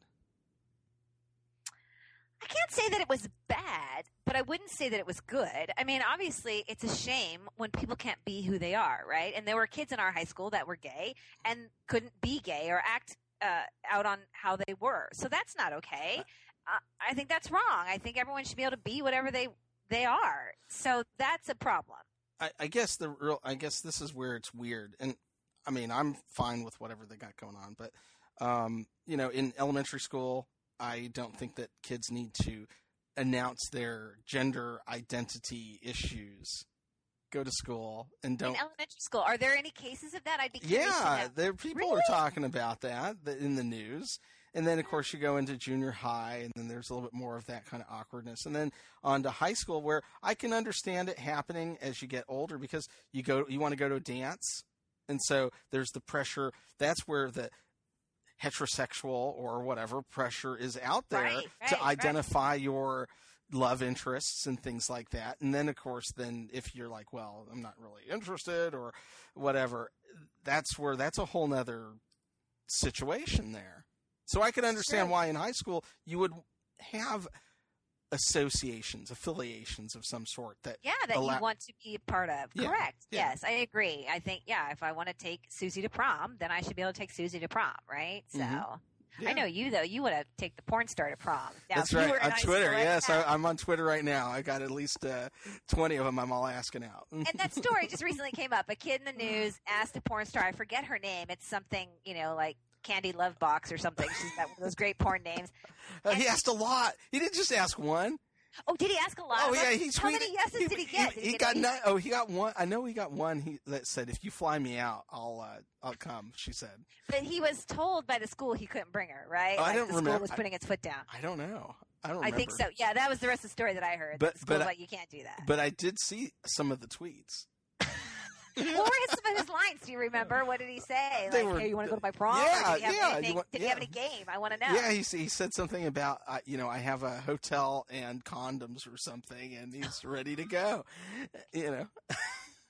I can't say that it was bad, but I wouldn't say that it was good. I mean, obviously, it's a shame when people can't be who they are, right? And there were kids in our high school that were gay and couldn't be gay or act uh, out on how they were. So that's not okay. Uh, I think that's wrong. I think everyone should be able to be whatever they they are. So that's a problem. I, I guess the real I guess this is where it's weird, and I mean I'm fine with whatever they got going on, but um, you know, in elementary school, I don't think that kids need to announce their gender identity issues. Go to school and don't In elementary school, are there any cases of that? I'd be Yeah, there people Really? are talking about that in the news. And then of course you go into junior high and then there's a little bit more of that kind of awkwardness. And then on to high school where I can understand it happening as you get older because you go you want to go to a dance and so there's the pressure that's where the heterosexual or whatever pressure is out there Right, to right, right. identify your love interests and things like that. And then of course then if you're like, well, I'm not really interested or whatever, that's where that's a whole nother situation there. So I could understand why in high school you would have associations, affiliations of some sort that Yeah, that allow- you want to be a part of. Yeah, Correct. yeah. Yes, I agree. I think, yeah, if I want to take Susie to prom, then I should be able to take Susie to prom, right? So Mhm. Yeah. I know you, though. You want to take the porn star to prom. Now, That's right. On Twitter, yes. I, I'm on Twitter right now. I got at least uh, 20 of them. I'm all asking out. and that story just recently came up. A kid in the news asked a porn star, I forget her name. It's something, you know, like Candy Love Box or something. She's got one of those great porn names. Uh, he asked a lot. He didn't just ask one. Oh, did he ask a lot? Oh yeah, he tweeted. How many yeses did he get? He, Did he get got none. Oh, he got one. I know he got one. He that said, "If you fly me out, I'll uh, I'll come." She said. But he was told by the school he couldn't bring her, right? Oh, I don't the school remember- was putting its foot down. I don't know. I don't. I think so. Yeah, that was the rest of the story that I heard. But- but I- like, you can't do that. But I did see some of the tweets. what were his, some of his lines? Do you remember? What did he say? They like, were- hey, you want to go to my prom? Yeah, did he have yeah, you want- did he have any game? I want to know. Yeah, he he said something about uh, you know I have a hotel and condoms or something, and he's ready to go. You know.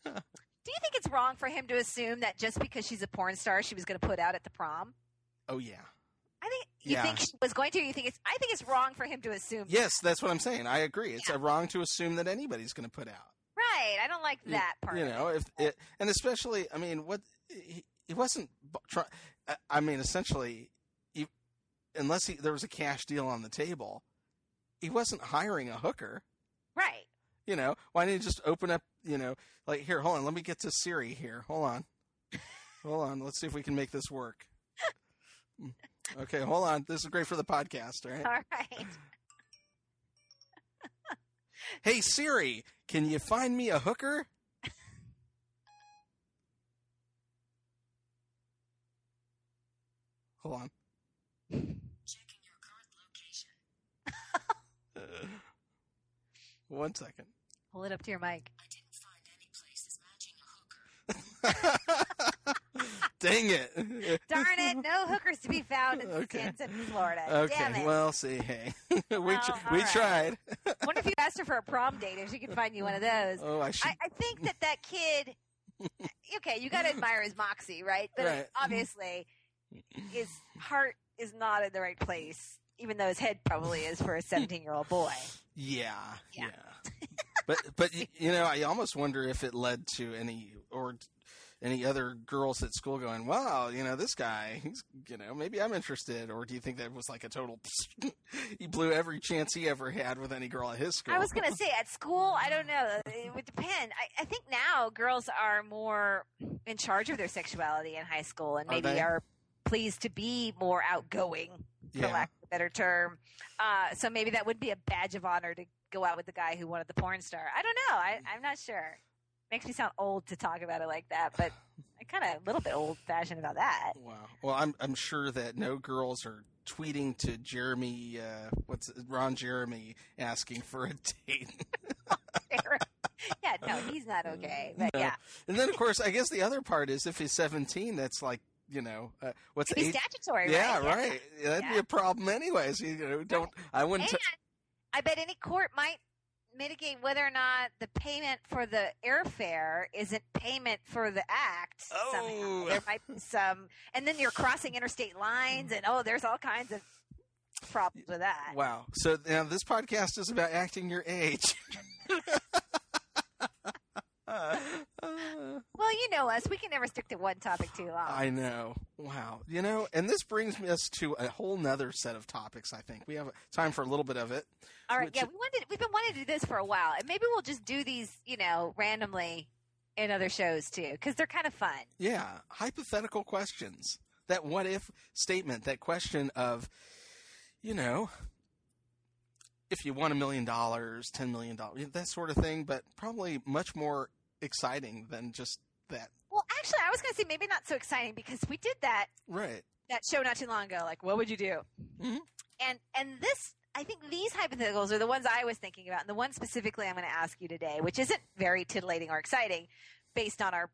Do you think it's wrong for him to assume that just because she's a porn star, she was going to put out at the prom? Oh yeah. I think you Yeah. think she was going to. You think it's? I think it's wrong for him to assume. Yes, that's what I'm saying. I agree. It's Yeah. wrong to assume that anybody's going to put out. Right. I don't like that part. You of know, it. if it, and especially, I mean, what he, he wasn't trying. I mean, essentially, he, unless he, there was a cash deal on the table, he wasn't hiring a hooker. Right. You know, why didn't he just open up? You know, like here, hold on, let me get to Siri here. Hold on, hold on. Let's see if we can make this work. Mm. Okay, hold on. This is great for the podcast, right? All right. Hey Siri, can you find me a hooker? Hold on. Checking your current location. One second. Hold it up to your mic. I didn't find any places matching a hooker. Dang it. Darn it! No hookers to be found in Okay. Stanton, Florida. Okay, well, see, hey, we tr- Well, we right. tried. I wonder if you asked her for a prom date, if she could find you one of those. Oh, I should. I, I think that that kid. Okay, you got to admire his moxie, right? But Right. obviously, his heart is not in the right place, even though his head probably is for a seventeen-year-old boy. Yeah, Yeah. yeah. but but you know, I almost wonder if it led to any or any other girls at school going, "Wow, you know this guy, he's you know maybe I'm interested," or do you think that was like a total? he blew every chance he ever had with any girl at his school. I was going to say at school, I don't know. It would depend. I, I think now girls are more in charge of their sexuality in high school and maybe they? are pleased to be more outgoing, for Yeah. lack of a better term. Uh, so maybe that would be a badge of honor to go out with the guy who wanted the porn star. I don't know. I, I'm not sure. Makes me sound old to talk about it like that, but I kind of a little bit old fashioned about that. Wow. Well, I'm I'm sure that no girls are tweeting to Jeremy, uh, what's it, Ron Jeremy, asking for a date. yeah, no, he's not okay. But No. yeah, and then, of course, I guess the other part is if he's 17, that's like you know uh, what's age? statutory, Yeah, right? Yeah, that'd be a problem anyways. You know, don't I wouldn't. And T- I bet any court might mitigate whether or not the payment for the airfare isn't payment for the act. Oh. Somehow. There might be some, and then you're crossing interstate lines, and oh, there's all kinds of problems with that. wow. So now this podcast is about acting your age. Well, you know us; we can never stick to one topic too long. I know. Wow. You know, and this brings us to a whole nother set of topics. I think we have time for a little bit of it. all right, yeah, we wanted, we've been wanting to do this for a while, and maybe we'll just do these, you know, randomly in other shows too, because they're kind of fun. Yeah, hypothetical questions. That what if statement, that question of, you know, if you won a million dollars, ten million dollars, that sort of thing, but probably much more exciting than just that. Well, actually, I was going to say maybe not so exciting because we did that Right. that show not too long ago. Like, what would you do? Mhm. And and this, I think these hypotheticals are the ones I was thinking about, and the one specifically I'm going to ask you today, which isn't very titillating or exciting, based on our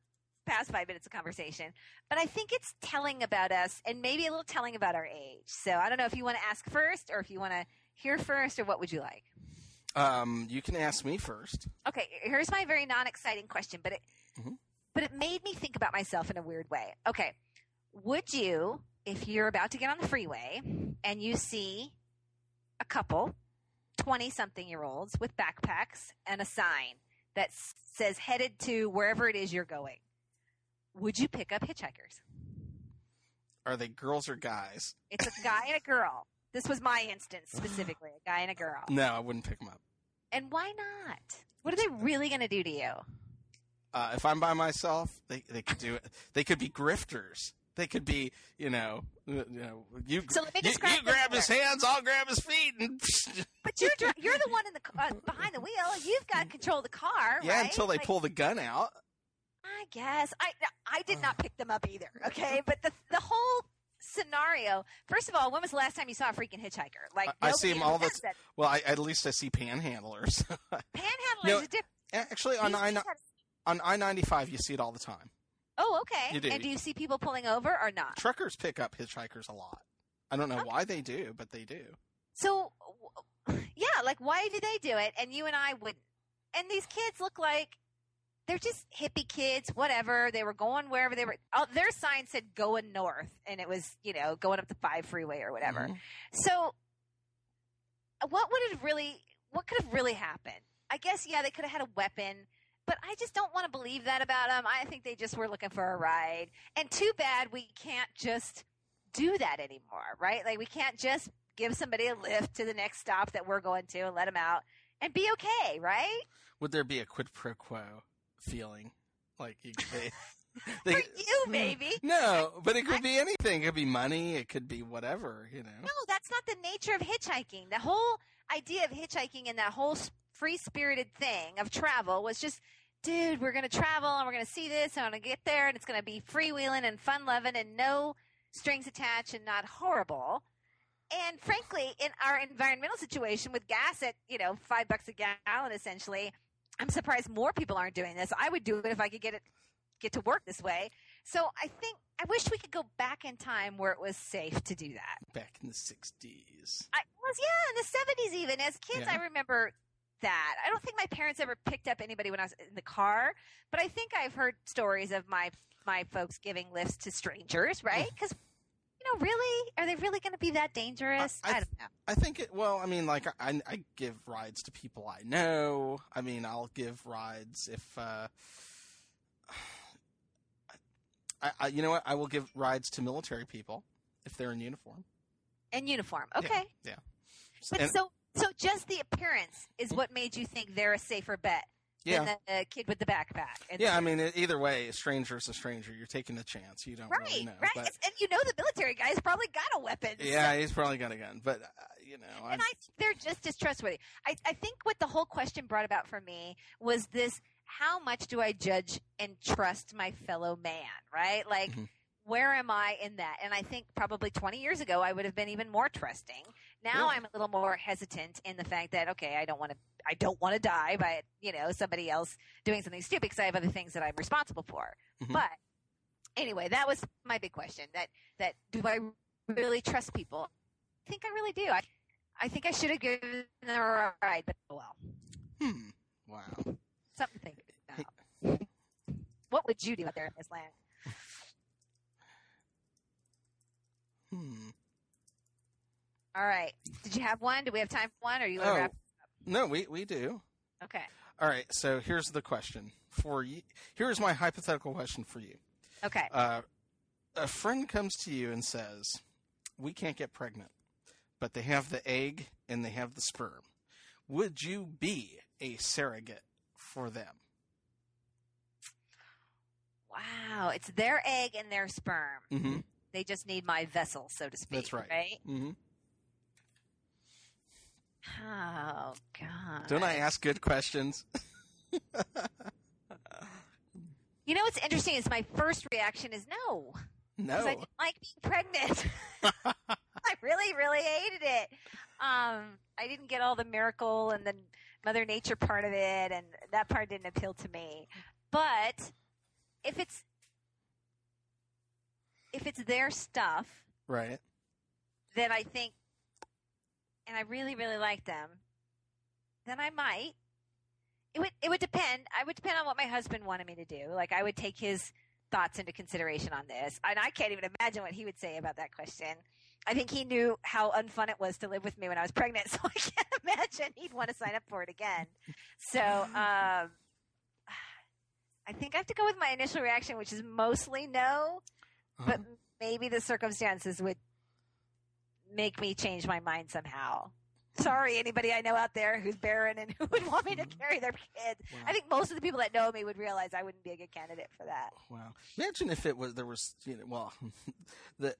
past five minutes of conversation. But I think it's telling about us, and maybe a little telling about our age. So I don't know if you want to ask first, or if you want to hear first, or what would you like? Um, you can ask me first. Okay, here's my very non-exciting question, but it Mhm. but it made me think about myself in a weird way. Okay, would you, if you're about to get on the freeway and you see a couple, twenty-something-year-olds with backpacks and a sign that says "headed to wherever it is you're going," would you pick up hitchhikers? Are they girls or guys? It's a guy and a girl. This was my instance specifically, a guy and a girl. No, I wouldn't pick them up. And why not? What are they really going to do to you? Uh, if I'm by myself, they they could do it. They could be grifters. They could be, you know, you know, you So let me you, you grab his hands, I'll grab his feet, and But you're you're the one in the uh, behind the wheel. You've got control of the car, yeah, right? until they Like, pull the gun out. I guess I I did not pick them up either. Okay, but the the whole scenario. First of all, when was the last time you saw a freaking hitchhiker? Like I- I see them all the- that. Well, I, at least I see panhandlers. Panhandlers No, is different. Actually, on I, have- on I ninety five, you see it all the time. oh, okay. You do. And do you see people pulling over or not? Truckers pick up hitchhikers a lot. I don't know why they do, but they do. So, yeah, like why do they do it and you and I wouldn't? And these kids look like they're just hippie kids, whatever. They were going wherever they were. Oh, their sign said going north, and it was you know going up the five freeway or whatever. Mhm. So, what would have really? What could have really happened? I guess yeah, they could have had a weapon. But I just don't want to believe that about them. I think they just were looking for a ride. And too bad we can't just do that anymore, right? Like we can't just give somebody a lift to the next stop that we're going to and let them out and be okay, right? Would there be a quid pro quo feeling? Like you, they, For you, maybe. no, but it could be anything. It could be money. It could be whatever. You know. No, that's not the nature of hitchhiking. The whole idea of hitchhiking and that whole free spirited thing of travel was just, dude, we're going to travel and we're going to see this and I'm going to get there and it's going to be freewheeling and fun loving and no strings attached and not horrible. And frankly, in our environmental situation with gas at, you know, five bucks a gallon essentially, I'm surprised more people aren't doing this. I would do it if I could get it, get to work this way. So I think, I wish we could go back in time where it was safe to do that. Back in the '60s. I was yeah in the seventies even as kids Yeah. I remember that. I don't think my parents ever picked up anybody when I was in the car, but I think I've heard stories of my my folks giving lifts to strangers, right? Because you know, really, are they really going to be that dangerous? I- I, I don't know. I think it. Well, I mean, like I, I give rides to people I know. I mean, I'll give rides if. Uh, I, I, you know what? I will give rides to military people if they're in uniform. In uniform. Okay. Yeah. But And- so so just the appearance is what made you think they're a safer bet yeah. the kid with the backpack. And Yeah, I mean, either way, a stranger's a stranger. You're taking a chance. You don't right, really know. right. But, and you know the military guy's probably got a weapon. yeah, he's probably got a gun. But, uh, you know, I'm, and I think they're just as trustworthy. I, I think what the whole question brought about for me was this: how much do I judge and trust my fellow man? Right? Like, Mhm. where am I in that? And I think probably 20 years ago I would have been even more trusting. Now Yeah. I'm a little more hesitant in the fact that okay, I don't want to. I don't want to die by you know somebody else doing something stupid because I have other things that I'm responsible for. Mhm. But anyway, that was my big question. That that do I really trust people? I think I really do. I I think I should have given them a ride, but oh well, hmm. Wow. something to think about. What would you do out there in this land? Hmm. All right. Did you have one? Do we have time for one? Or are you Oh, wrap? No, we, we do. Okay. All right. So here's the question for you. Here's my hypothetical question for you. Okay. Uh, a friend comes to you and says, "We can't get pregnant, but they have the egg and they have the sperm. Would you be a surrogate for them?" Wow. It's their egg and their sperm. Mm-hmm. They just need my vessel, so to speak. That's right. Right? Mm-hmm. Oh God. Don't I ask good questions? You know what's interesting is my first reaction is no. Because I No. didn't like being pregnant. I really, really hated it. Um, I didn't get all the miracle and the Mother Nature part of it, and that part didn't appeal to me. But if it's if it's their stuff, Right. then I think, and I really, really like them, then I might. It would it would depend. I would depend on what my husband wanted me to do. Like I would take his thoughts into consideration on this, and I can't even imagine what he would say about that question. I think he knew how unfun it was to live with me when I was pregnant, so I can't imagine he'd want to sign up for it again. So um, I think I have to go with my initial reaction, which is mostly no Uh-huh. but maybe the circumstances would make me change my mind somehow. Sorry, anybody I know out there who's barren and who would want me to mm-hmm. carry their kid. Wow. I think most of the people that know me would realize I wouldn't be a good candidate for that. Wow. Imagine if it was there was you know well the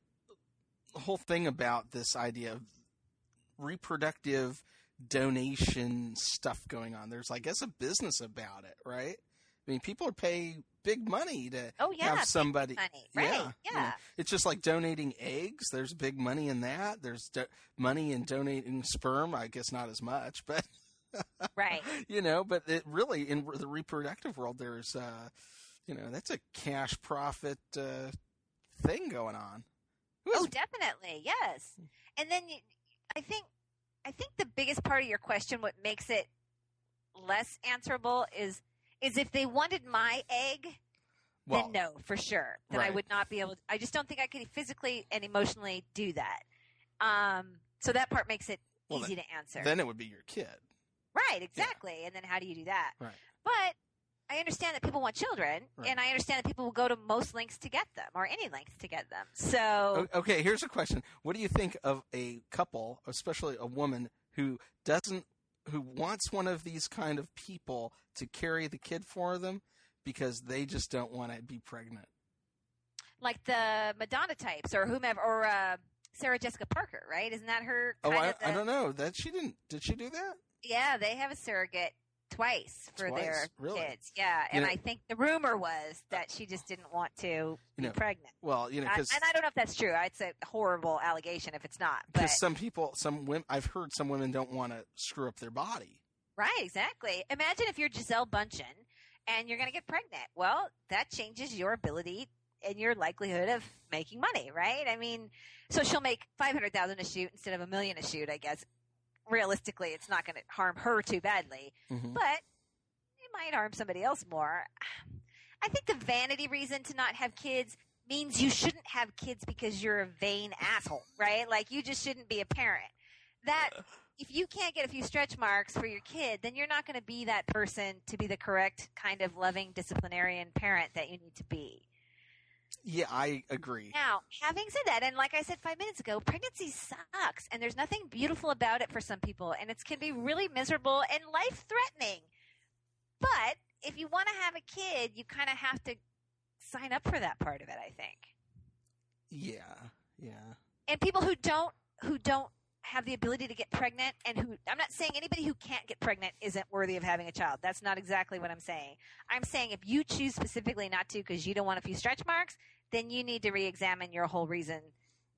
whole thing about this idea of reproductive donation stuff going on. There's I guess a business about it, right? I mean, people pay big money to Oh yeah, have somebody. money, right? Yeah, Yeah, it's just like donating eggs. There's big money in that. There's do- money in donating sperm. I guess not as much, but right. you know, but it really in the reproductive world, there's, uh, you know, that's a cash profit uh, thing going on. Oh, definitely, yes. And then you, I think, I think the biggest part of your question, what makes it less answerable, is is if they wanted my egg, well, then no, for sure. Then I would not be able. To, I just don't think I could physically and emotionally do that. Um, so that part makes it Well, easy to answer. then it would be your kid. right, exactly. And then how do you do that? Right. But I understand that people want children, Right. and I understand that people will go to most lengths to get them, or any lengths to get them. So Okay, here's a question. What do you think of a couple, especially a woman who doesn't, who wants one of these kind of people to carry the kid for them because they just don't want to be pregnant? like the Madonna types, or whomever, or uh, Sarah Jessica Parker, right? Isn't that her? Oh, I, the- I don't know. That she didn't. Did she do that? Yeah, they have a surrogate twice for Twice? their Really? kids. Yeah, You and know- I think the rumor was that she just didn't want to You be know, pregnant. Well, you know, I, and I don't know if that's true. It's a horrible allegation if it's not. Because some people, some women, I've heard some women don't want to screw up their body. right, exactly. Imagine if you're Gisele Bündchen and you're going to get pregnant. Well, that changes your ability and your likelihood of making money, right? I mean, so she'll make five hundred thousand a shoot instead of a million a shoot. I guess realistically, it's not going to harm her too badly. Mhm. but it might harm somebody else more. I think the vanity reason to not have kids means you shouldn't have kids because you're a vain asshole, right? Like you just shouldn't be a parent. That if you can't get a few stretch marks for your kid, then you're not going to be that person to be the correct kind of loving disciplinarian parent that you need to be. Yeah, I agree. Now, having said that, and like I said five minutes ago, pregnancy sucks, and there's nothing beautiful about it for some people, and it can be really miserable and life threatening. But if you want to have a kid, you kind of have to sign up for that part of it. I think. Yeah, yeah. and people who don't who don't have the ability to get pregnant and who I'm not saying anybody who can't get pregnant isn't worthy of having a child. That's not exactly what I'm saying. I'm saying if you choose specifically not to because you don't want a few stretch marks, then you need to re-examine your whole reason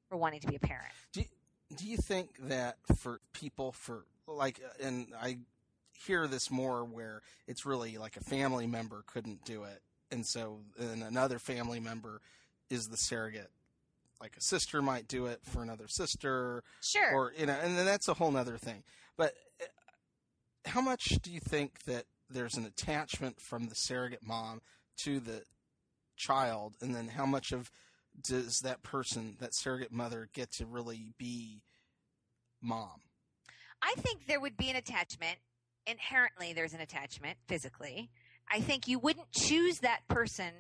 for wanting to be a parent. Do do you think that for people for like uh, and I hear this more where it's really like a family member couldn't do it and so then another family member is the surrogate like a sister might do it for another sister Sure. or you know and then that's a whole nother thing but uh, how much do you think that there's an attachment from the surrogate mom to the child and then how much of does that person that surrogate mother get to really be mom I think there would be an attachment. Inherently, there's an attachment physically. I think you wouldn't choose that person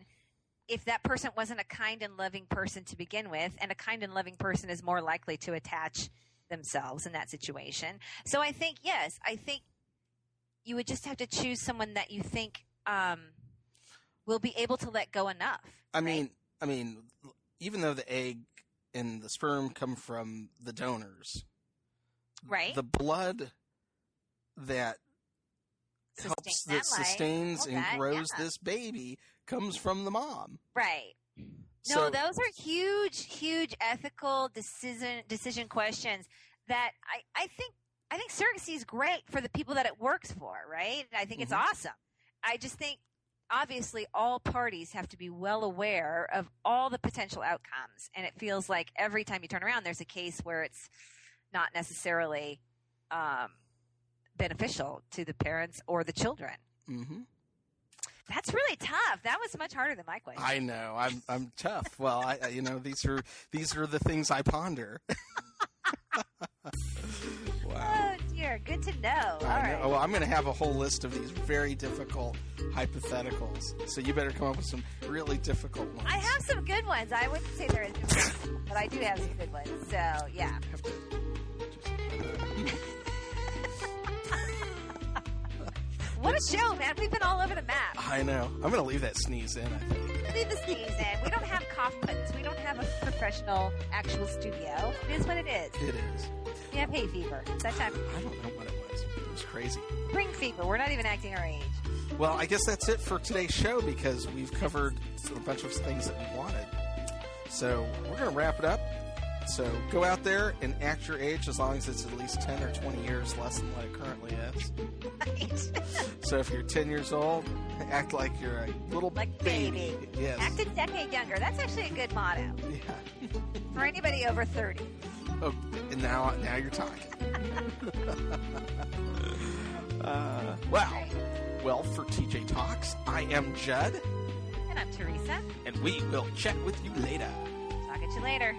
if that person wasn't a kind and loving person to begin with, and a kind and loving person is more likely to attach themselves in that situation. So I think, yes, I think you would just have to choose someone that you think um, will be able to let go enough. I right? mean, I mean, even though the egg and the sperm come from the donors, right? the blood that Sustain helps that life, sustains and that, grows yeah. this baby comes from the mom. right. No, So- those are huge, huge ethical decision decision questions that I, I think I think surrogacy is great for the people that it works for, right? I think it's Mhm. awesome. I just think obviously all parties have to be well aware of all the potential outcomes. And it feels like every time you turn around there's a case where it's not necessarily um, beneficial to the parents or the children. hmm That's really tough. That was much harder than my question. I know. I'm I'm tough. Well, I, you know these are these are the things I ponder. wow. Oh dear, good to know. All I right. know. Well, I'm going to have a whole list of these very difficult hypotheticals. So you better come up with some really difficult ones. I have some good ones. I wouldn't say they're as good, but I do have some good ones. So yeah. What a show, man. We've been all over the map. I know. I'm going to leave that sneeze in. I think. Leave the sneeze in. We don't have cough buttons. We don't have a professional actual studio. It is what it is. It is. We have hay fever. It's that time. I don't know what it was. It was crazy. Ring fever. We're not even acting our age. Well, I guess that's it for today's show because we've covered a bunch of things that we wanted. So we're going to wrap it up. So go out there and act your age as long as it's at least 10 or 20 years less than what it currently is. Right. So if you're 10 years old, act like you're a little Like baby. Yes. Act a decade younger. That's actually a good motto yeah. for anybody over 30. Oh, and now, now you're talking. uh, wow. Well, for TJ Talks, I am Judd, And I'm Teresa. and we will check with you later. Talk at you later.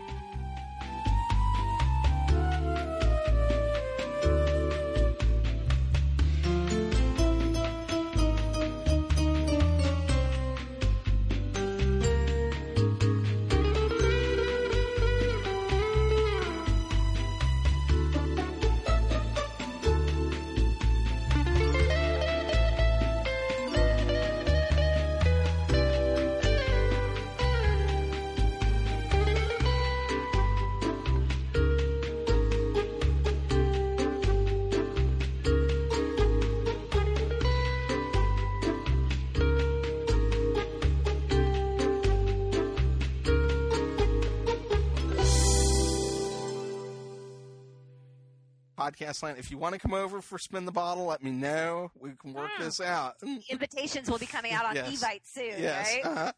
Podcast land. If you want to come over for Spin the Bottle, let me know. We can work Hmm. this out. Invitations will be coming out on Yes. Evite soon, Yes. right? uh-huh.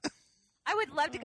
I would love to